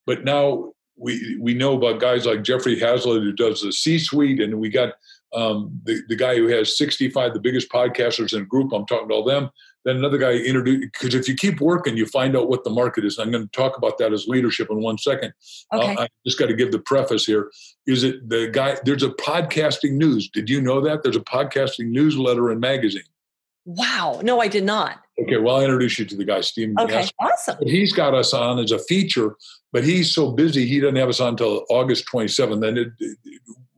but now we we know about guys like Jeffrey Hayzlett who does the C suite, and we got um, the the guy who has sixty five the biggest podcasters in a group. I'm talking to all them. Then another guy introduced because if you keep working, you find out what the market is. I'm going to talk about that as leadership in one second. Okay. Uh, I just got to give the preface here. Is it the guy? There's a podcasting news. Did you know that there's a podcasting newsletter and magazine? Wow. No, I did not. Okay, well, I'll introduce you to the guy, Stephen. Okay. Gass. Awesome. He's got us on as a feature, but he's so busy he doesn't have us on until August 27th. And it, it-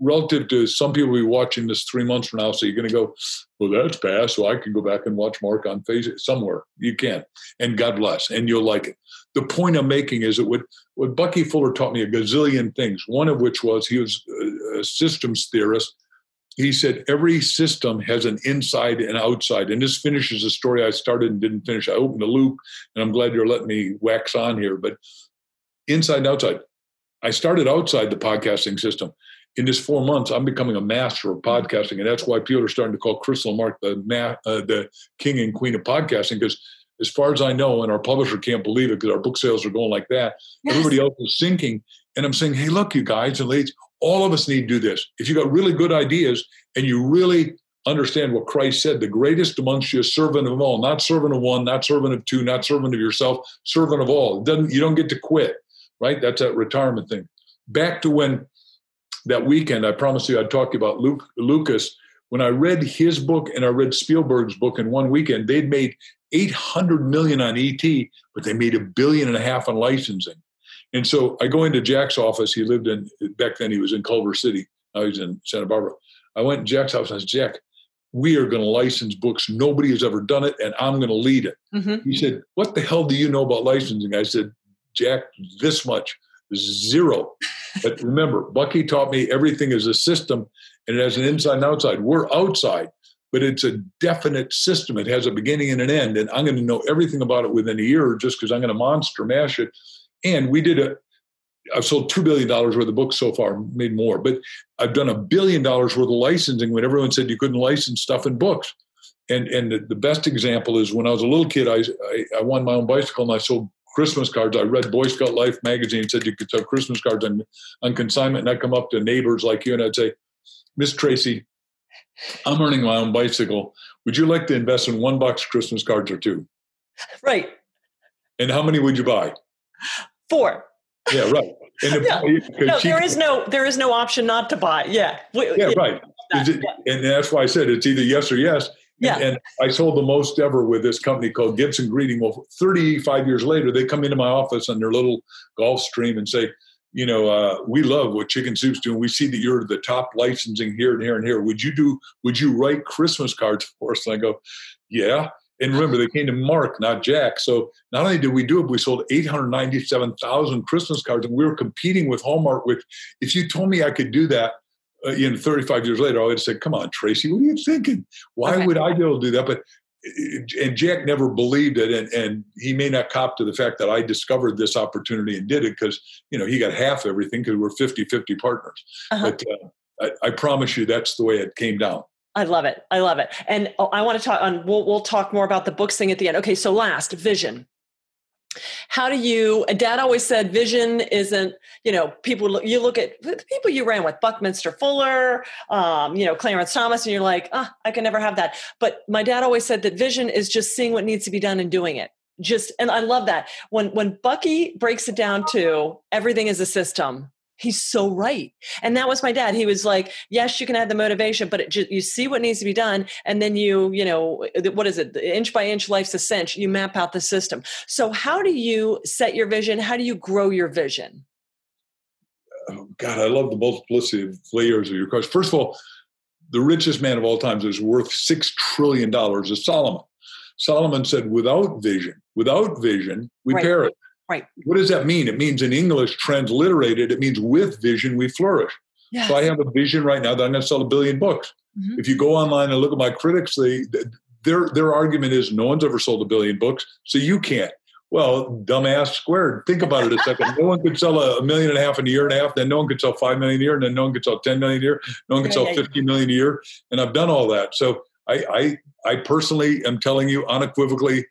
relative to some people will be watching this three months from now, so you're going to go, well, that's past, so I can go back and watch Mark on Facebook somewhere. You can, and God bless, and you'll like it. The point I'm making is that what what Bucky Fuller taught me a gazillion things. One of which was he was a- a systems theorist. He said every system has an inside and outside, and this finishes the story I started and didn't finish. I opened the loop, and I'm glad you're letting me wax on here. But inside and outside, I started outside the podcasting system. In this four months, I'm becoming a master of podcasting, and that's why people are starting to call Crystal Mark the ma- uh, the king and queen of podcasting. Because as far as I know, and our publisher can't believe it because our book sales are going like that. Yes. Everybody else is sinking, and I'm saying, hey, look, you guys and ladies, all of us need to do this. If you got really good ideas and you really understand what Christ said, the greatest amongst you is servant of all, not servant of one, not servant of two, not servant of yourself, servant of all. It doesn't you don't get to quit, right? That's that retirement thing. Back to when that weekend, I promised you I'd talk about Luke, Lucas. When I read his book and I read Spielberg's book in one weekend, they'd made 800 million on ET, but they made a billion and a half on licensing. And so I go into Jack's office. He lived in back then. He was in Culver City. Now he's in Santa Barbara. I went to Jack's office and I said, Jack, we are going to license books. Nobody has ever done it, and I'm going to lead it. Mhm. He said, What the hell do you know about licensing? I said, Jack, this much, zero. But remember, Bucky taught me everything is a system and it has an inside and outside. We're outside, but it's a definite system. It has a beginning and an end. And I'm going to know everything about it within a year just because I'm going to monster mash it. And we did a, I've sold $2 billion worth of books so far, made more, but I've done a billion dollars worth of licensing when everyone said you couldn't license stuff in books. And, and the, the best example is when I was a little kid, I, I, I won my own bicycle and I sold Christmas cards. I read Boy Scout Life magazine and said you could sell Christmas cards on, on consignment. And I'd come up to neighbors like you and I'd say, Miss Tracy, I'm earning my own bicycle. Would you like to invest in one box of Christmas cards or two? Right. And how many would you buy? Four. Yeah, right. And Yeah. No, she- there is no there is no option not to buy. Yeah. We- yeah, right. that, it- yeah. And that's why I said it's either yes or yes. And- Yeah. And, I sold the most ever with this company called Gibson Greeting. Well, 35 years later, they come into my office on their little Gulfstream and say, you know, uh, we love what Chicken Soup's doing. We see that you're the top licensing here and here and here. Would you do? Would you write Christmas cards for us? And I go, yeah. And remember, they came to Mark, not Jack. So not only did we do it, we sold 897,000 Christmas cards, and we were competing with Hallmark. Which, if you told me I could do that, uh, you know, 35 years later, I would have said, "Come on, Tracy, what are you thinking? Why Okay. would I be able to do that?" But and Jack never believed it, and, and he may not cop to the fact that I discovered this opportunity and did it because you know he got half everything because we're 50-50 partners. Uh-huh. But uh, I, I promise you, that's the way it came down. I love it. I love it. And oh, I want to talk on we'll we'll talk more about the books thing at the end. Okay, so last, vision. How do you dad always said vision isn't, you know, people you look at the people you ran with, Buckminster Fuller, um, you know, Clarence Thomas, and you're like, ah, I can never have that. But my dad always said that vision is just seeing what needs to be done and doing it. Just and I love that. When when Bucky breaks it down to everything is a system, He's so right. And that was my dad. He was like, yes, you can have the motivation, but just, you see what needs to be done. And then you, you know, what is it? Inch by inch, life's a cinch. You map out the system. So how do you set your vision? How do you grow your vision? Oh, God, I love the multiplicity of layers of your question. First of all, the richest man of all times is worth $6 trillion is Solomon. Solomon said, without vision, without vision, we Right. perish. Right. What does that mean? It means in English, transliterated, it means with vision, we flourish. Yeah. So I have a vision right now that I'm going to sell a billion books. Mhm. If you go online and look at my critics, they their their argument is no one's ever sold a billion books, so you can't. Well, dumbass squared. Think about it a second. No one could sell a, million and a half in a year and a half. Then no one could sell five million a year, and then no one could sell ten million a year. No one could Yeah, sell yeah, yeah. fifty million a year. And I've done all that. So I, I I personally am telling you unequivocally,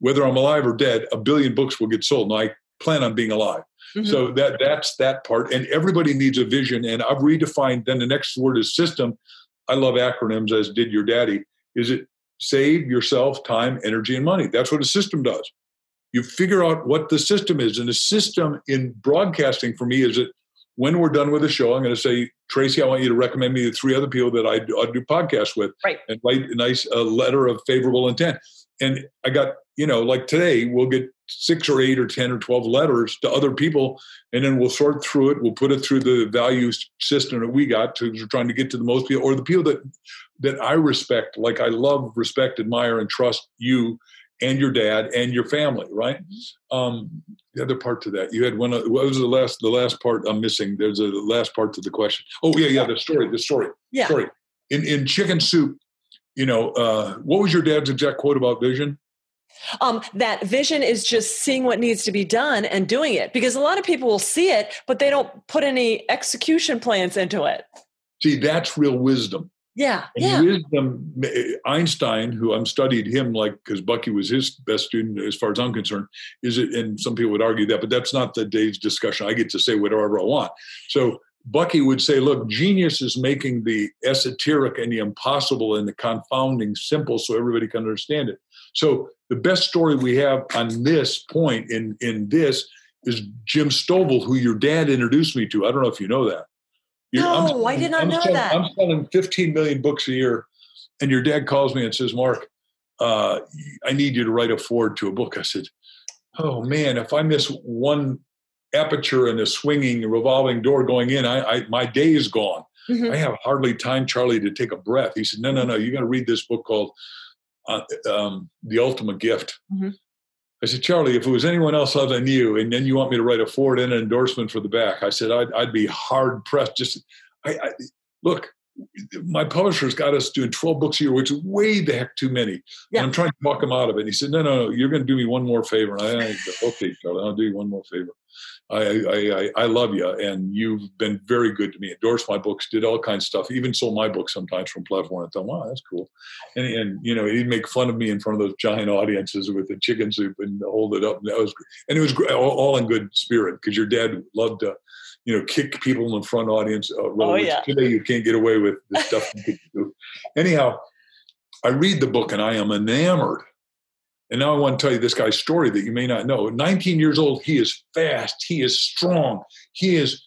whether I'm alive or dead, a billion books will get sold, and I plan on being alive. Mhm. So that that's that part, and everybody needs a vision. And I've redefined. Then the next word is system. I love acronyms, as did your daddy. Is it save yourself time, energy, and money? That's what a system does. You figure out what the system is, and the system in broadcasting for me is that when we're done with the show, I'm going to say, Tracy, I want you to recommend me the three other people that I do, I do podcasts with, Right. and write a nice uh, letter of favorable intent. And I got, you know, like today, we'll get six or eight or 10 or 12 letters to other people, and then we'll sort through it. We'll put it through the values system that we got to we're trying to get to the most people or the people that, that I respect, like I love, respect, admire, and trust you and your dad and your family, right? Um, the other part to that, you had one. What was the last? The last part I'm missing. There's a last part to the question. Oh yeah, yeah. The story. The story. Yeah. Story. In in Chicken Soup, you know, uh, what was your dad's exact quote about vision? um, that vision is just seeing what needs to be done and doing it because a lot of people will see it but they don't put any execution plans into it See, that's real wisdom. yeah And yeah wisdom, Einstein, who I'm studied him like because Bucky was his best student as far as I'm concerned, is it? And some people would argue that, but that's not the day's discussion. I get to say whatever I want. So Bucky would say, "Look, genius is making the esoteric and the impossible and the confounding simple, so everybody can understand it." So the best story we have on this point in in this is Jim Stovall, who your dad introduced me to. I don't know if you know that. You're- I'm No, I did not I'm know selling- that. I'm selling 15 million books a year, and your dad calls me and says, "Mark, uh, I need you to write a forward to a book." I said, "Oh man, if I miss one aperture and a swinging revolving door going in, I, I my day is gone. Mhm. I have hardly time, Charlie, to take a breath." He said, "No, no, no. You got to read this book called uh, um, The Ultimate Gift." Mhm. I said, Charlie, if it was anyone else other than you, and then you want me to write a forward and an endorsement for the back, I said, I'd, I'd be hard pressed. Just, I, I look, my publisher's got us doing 12 books a year, which is way the heck too many. Yeah. And I'm trying to talk him out of it. And he said, no, no, no, you're going to do me one more favor. And I, I okay, Charlie, I'll do you one more favor. I, I, I, I love you, and you've been very good to me. Endorsed my books, did all kinds of stuff. Even sold my books sometimes from platform. I thought, wow, that's cool. And, and you know, he'd make fun of me in front of those giant audiences with the chicken soup and hold it up. And that was, and it was all, all in good spirit because your dad loved to, you know, kick people in the front audience. Uh, Oh, yeah. Today you can't get away with the stuff you do. Anyhow, I read the book and I am enamored. And now I want to tell you this guy's story that you may not know. At 19 years old, he is fast, he is strong, he is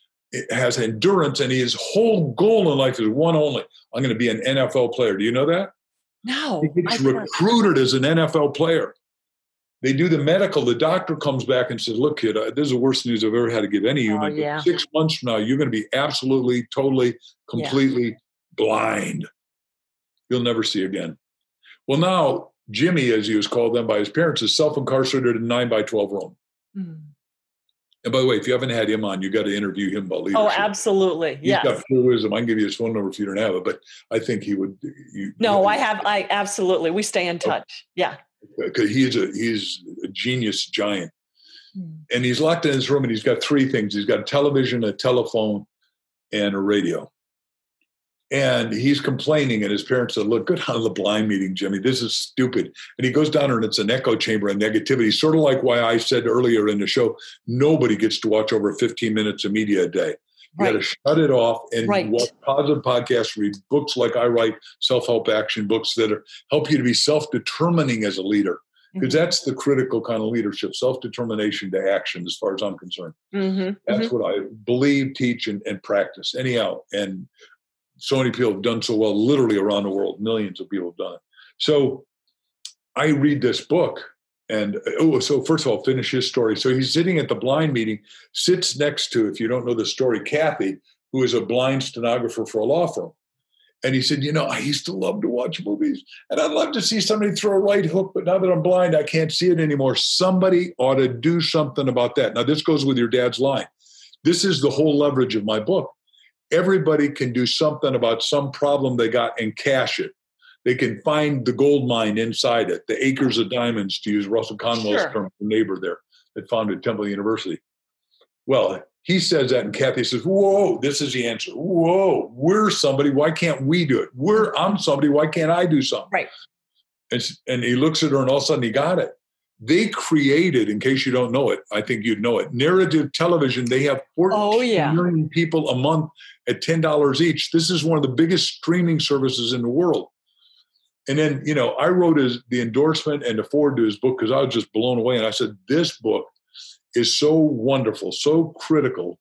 has endurance, and his whole goal in life is one only: I'm going to be an NFL player. Do you know that? no He gets recruited as an NFL player. They do the medical. The doctor comes back and says, "Look, kid, uh, this is the worst news I've ever had to give any human. Oh, yeah. Six months from now, you're going to be absolutely, totally, completely blind. You'll never see again." Well, now Jimmy, as he was called then by his parents, is self-incarcerated in nine by twelve room. Mm. And by the way, if you haven't had him on, you got to interview him about leadership. oh absolutely He's yes got pure wisdom. I can give you his phone number if you don't have it, but I think he would. You, no i have i absolutely we stay in touch yeah because he is a he's a genius giant, Mm. and he's locked in his room, and he's got three things: he's got a television, a telephone, and a radio. And he's complaining, and his parents said, "Look, get out of the blind meeting, Jimmy. This is stupid." And he goes down there, and it's an echo chamber of negativity, sort of like why I said earlier in the show, nobody gets to watch over 15 minutes of media a day. You got to shut it off and Right. watch positive podcasts, read books like I write, self help action books that are, help you to be self determining as a leader. because mm-hmm. that's the critical kind of leadership self-determination to action as far as i'm concerned mm-hmm. that's mm-hmm. what i believe teach and, and, practice anyhow and so many people have done so well literally around the world millions of people have done it so i read this book and oh so first of all finish his story so he's sitting at the blind meeting sits next to if you don't know the story kathy who is a blind stenographer for a law firm and he said, You know, I used to love to watch movies and I'd love to see somebody throw a right hook, but now that I'm blind, I can't see it anymore. Somebody ought to do something about that. Now, this goes with your dad's line. This is the whole leverage of my book. Everybody can do something about some problem they got and cash it. They can find the gold mine inside it, the acres of diamonds, to use Russell Conwell's sure. term, the neighbor there that founded Temple University. Well, he says that, and Kathy says, "Whoa, this is the answer. Whoa, we're somebody. Why can't we do it? We're I'm somebody. Why can't I do something?" Right. And, and he looks at her, and all of a sudden he got it. They created, in case you don't know it, I think you'd know it. Narrative television. They have 14 oh, yeah. million people a month at ten dollars each. This is one of the biggest streaming services in the world. And then, you know, I wrote his the endorsement and the forward to his book because I was just blown away. And I said, this book is so wonderful, so critical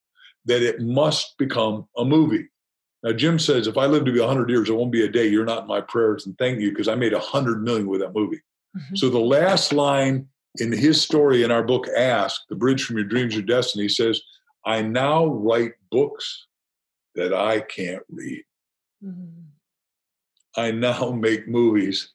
that it must become a movie. Now, Jim says, if I live to be 100 years, it won't be a day. You're not in my prayers, and thank you because I made 100 million with that movie. Mm-hmm. So the last line in his story in our book, Ask, The Bridge from Your Dreams to Destiny, says, I now write books that I can't read. Mm-hmm. I now make movies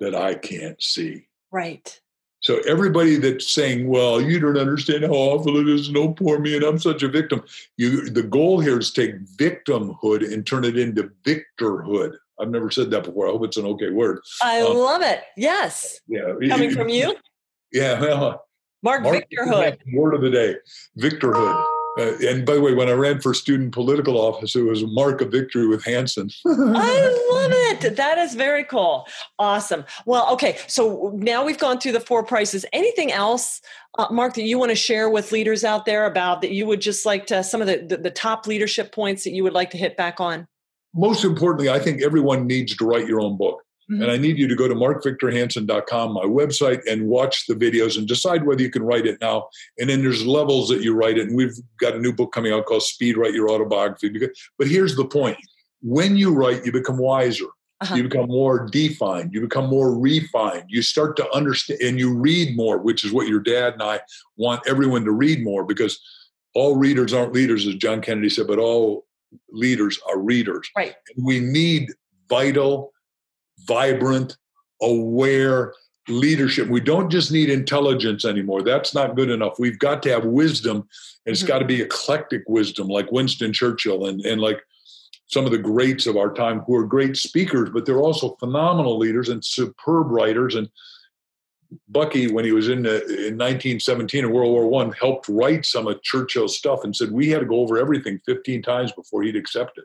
that I can't see. Right. So everybody that's saying, "Well, you don't understand how awful it is, no poor me, and I'm such a victim," you the goal here is take victimhood and turn it into victorhood. I've never said that before. I hope it's an okay word. I um, love it. Yes. Yeah. Coming from you. Yeah. Well, Mark, Mark Victorhood. Word of the day, Victorhood. Uh, and by the way, when I ran for student political office, it was a mark of victory with Hansen. I love it. That is very cool. Awesome. Well, okay. So now we've gone through the four prices. Anything else, uh, Mark, that you want to share with leaders out there about that you would just like to, some of the, the, the top leadership points that you would like to hit back on? Most importantly, I think everyone needs to write your own book. Mm-hmm. And I need you to go to markvictorhansen.com, my website, and watch the videos and decide whether you can write it now. And then there's levels that you write it. And we've got a new book coming out called Speed Write Your Autobiography. But here's the point when you write, you become wiser. Uh-huh. You become more defined. You become more refined. You start to understand and you read more, which is what your dad and I want everyone to read more because all readers aren't leaders, as John Kennedy said, but all leaders are readers. Right. And we need vital, vibrant, aware leadership. We don't just need intelligence anymore. That's not good enough. We've got to have wisdom, and it's mm-hmm. got to be eclectic wisdom, like Winston Churchill and, and like some of the greats of our time who are great speakers, but they're also phenomenal leaders and superb writers. And Bucky, when he was in, the, in 1917 in World War One, helped write some of Churchill's stuff and said we had to go over everything 15 times before he'd accept it.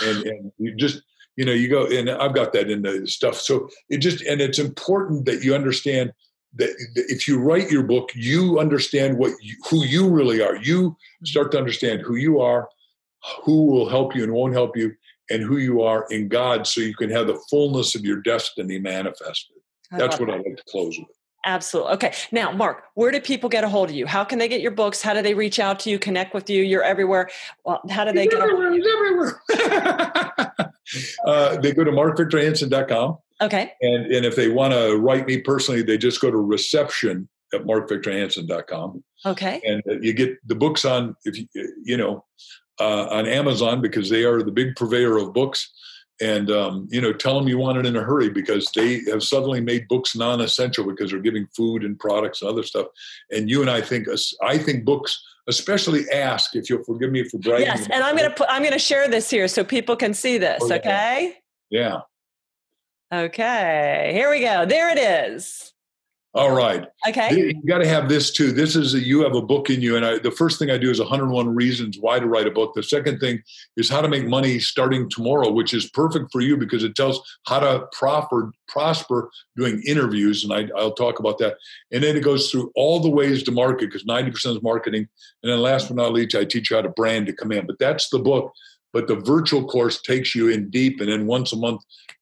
And, and you just you know you go and i've got that in the stuff so it just and it's important that you understand that if you write your book you understand what you, who you really are you start to understand who you are who will help you and won't help you and who you are in god so you can have the fullness of your destiny manifested that's what that. i like to close with Absolutely. Okay. Now, Mark, where do people get a hold of you? How can they get your books? How do they reach out to you, connect with you? You're everywhere. Well, how do they he's get everywhere? He's everywhere. uh, they go to markvictorhansen.com. Okay. And, and if they want to write me personally, they just go to reception at markvictorhansen.com. Okay. And uh, you get the books on, if you, you know, uh, on Amazon because they are the big purveyor of books and um, you know tell them you want it in a hurry because they have suddenly made books non-essential because they're giving food and products and other stuff. And you and i think i think books especially ask if you'll forgive me for bragging yes and i'm going to put i'm going to share this here so people can see this oh, okay? Yeah. Okay here we go. There it is all right. Okay. You got to have this too. This is a, you have a book in you, and I, the first thing I do is 101 reasons why to write a book. The second thing is how to make money starting tomorrow, which is perfect for you because it tells how to prosper, prosper doing interviews, and I, I'll talk about that. And then it goes through all the ways to market because 90% is marketing. And then last but not least, I teach you how to brand to come in. But that's the book but the virtual course takes you in deep and then once a month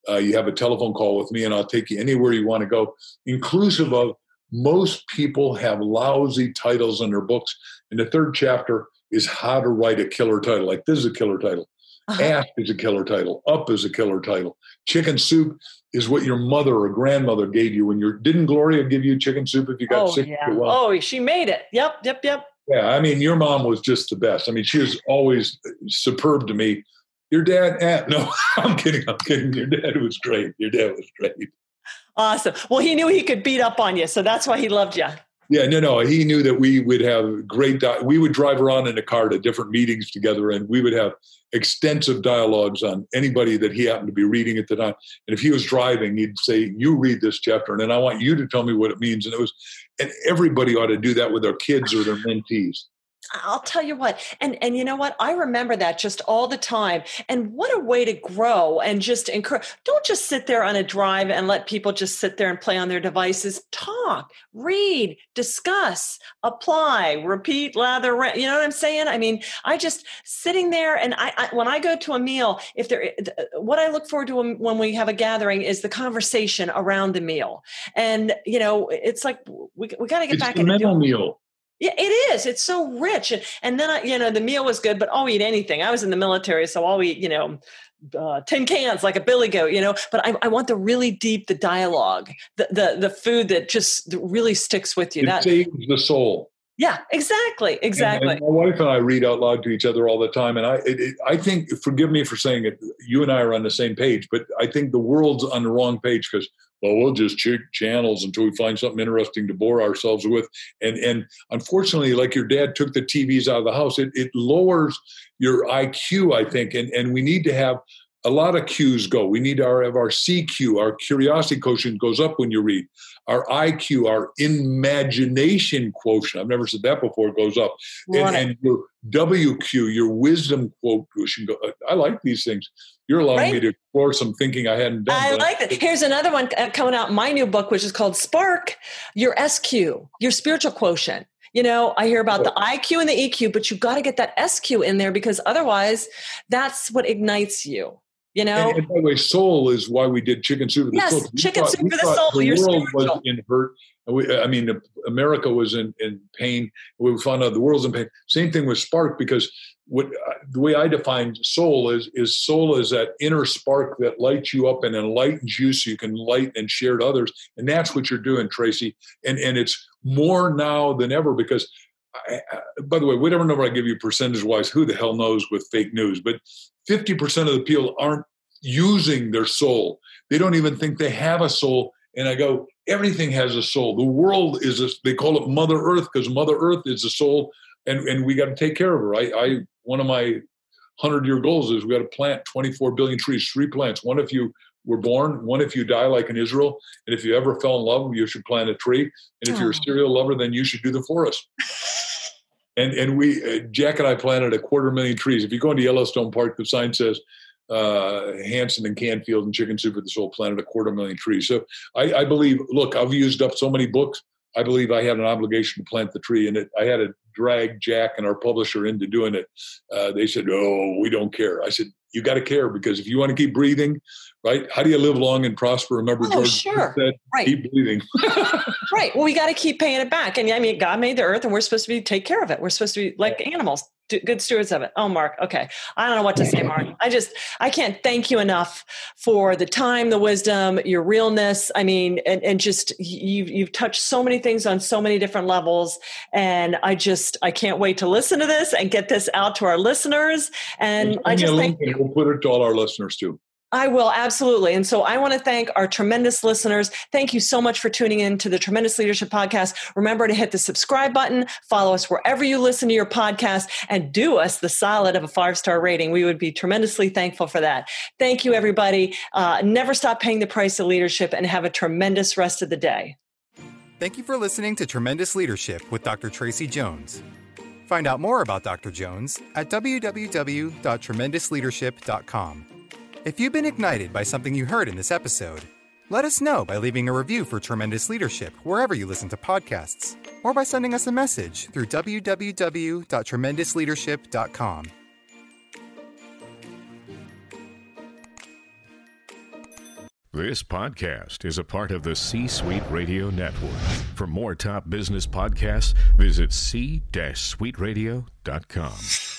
uh, you have a telephone call with me and i'll take you anywhere you want to go inclusive of most people have lousy titles in their books. And the third chapter is how to write a killer title. Like this is a killer title. Uh-huh. Ask is a killer title. Up is a killer title. Chicken soup is what your mother or grandmother gave you when you're. Didn't Gloria give you chicken soup if you got oh, sick? Yeah. Oh, she made it. Yep, yep, yep. Yeah, I mean, your mom was just the best. I mean, she was always superb to me. Your dad, eh, no, I'm kidding. I'm kidding. Your dad was great. Your dad was great. Awesome. Well, he knew he could beat up on you, so that's why he loved you. Yeah, no, no. He knew that we would have great. Di- we would drive around in a car to different meetings together, and we would have extensive dialogues on anybody that he happened to be reading at the time. And if he was driving, he'd say, "You read this chapter, and then I want you to tell me what it means." And it was, and everybody ought to do that with their kids or their mentees. I'll tell you what, and and you know what, I remember that just all the time. And what a way to grow and just encourage. Don't just sit there on a drive and let people just sit there and play on their devices. Talk, read, discuss, apply, repeat, lather. You know what I'm saying? I mean, I just sitting there, and I, I when I go to a meal, if there, what I look forward to when we have a gathering is the conversation around the meal. And you know, it's like we we got to get it's back into mental meal yeah, it is. It's so rich. And, and then, I, you know, the meal was good, but I'll eat anything. I was in the military, so I'll eat, you know, uh, tin cans like a billy goat, you know, but I, I, want the really deep, the dialogue, the, the, the food that just really sticks with you. It that saves the soul. Yeah, exactly, exactly. And, and my wife and I read out loud to each other all the time, and I, it, it, I think, forgive me for saying it, you and I are on the same page, but I think the world's on the wrong page because well, we'll just check channels until we find something interesting to bore ourselves with. And and unfortunately, like your dad took the TVs out of the house, it, it lowers your IQ, I think, and and we need to have a lot of cues go. We need to have our CQ, our curiosity quotient goes up when you read. Our IQ, our imagination quotient, I've never said that before, goes up. And, and, your WQ, your wisdom quotient, I like these things. You're allowing right? me to explore some thinking I hadn't done. I like it. Here's another one uh, coming out, my new book, which is called Spark, your SQ, your spiritual quotient you know i hear about the iq and the eq but you've got to get that sq in there because otherwise that's what ignites you you know, and, and, by the way, soul is why we did chicken soup for the yes, soul. chicken thought, soup for the soul. The world spiritual. was in hurt. We, I mean, America was in, in pain. We found out the world's in pain. Same thing with spark because what uh, the way I define soul is is soul is that inner spark that lights you up and enlightens you so you can light and share to others. And that's what you're doing, Tracy. And and it's more now than ever because I, by the way, whatever number I give you percentage wise, who the hell knows with fake news? But 50% of the people aren't using their soul. They don't even think they have a soul. And I go, everything has a soul. The world is, a, they call it Mother Earth because Mother Earth is a soul and, and we got to take care of her. I, I one of my 100 year goals is we got to plant 24 billion trees, three plants. One if you were born, one if you die like in Israel. And if you ever fell in love, you should plant a tree. And if you're a serial lover, then you should do the forest. and and we uh, Jack and I planted a quarter million trees. If you go into Yellowstone Park, the sign says uh, Hansen and Canfield and Chicken Soup for the Soul planted a quarter million trees. So I, I, believe. Look, I've used up so many books. I believe I had an obligation to plant the tree, and it, I had to drag Jack and our publisher into doing it. Uh, they said, "Oh, we don't care." I said, "You got to care because if you want to keep breathing, right? How do you live long and prosper? Remember, oh, George sure. said, right. keep breathing. right. Well, we got to keep paying it back. And I mean, God made the earth and we're supposed to be take care of it. We're supposed to be like animals, good stewards of it. Oh, Mark. Okay. I don't know what to say, Mark. I just, I can't thank you enough for the time, the wisdom, your realness. I mean, and, and just you've, you've touched so many things on so many different levels. And I just, I can't wait to listen to this and get this out to our listeners. And I just thank you. We'll put it to all our listeners too. I will, absolutely. And so I want to thank our tremendous listeners. Thank you so much for tuning in to the Tremendous Leadership Podcast. Remember to hit the subscribe button, follow us wherever you listen to your podcast, and do us the solid of a five star rating. We would be tremendously thankful for that. Thank you, everybody. Uh, never stop paying the price of leadership and have a tremendous rest of the day. Thank you for listening to Tremendous Leadership with Dr. Tracy Jones. Find out more about Dr. Jones at www.tremendousleadership.com. If you've been ignited by something you heard in this episode, let us know by leaving a review for Tremendous Leadership wherever you listen to podcasts, or by sending us a message through www.tremendousleadership.com. This podcast is a part of the C Suite Radio Network. For more top business podcasts, visit c-suiteradio.com.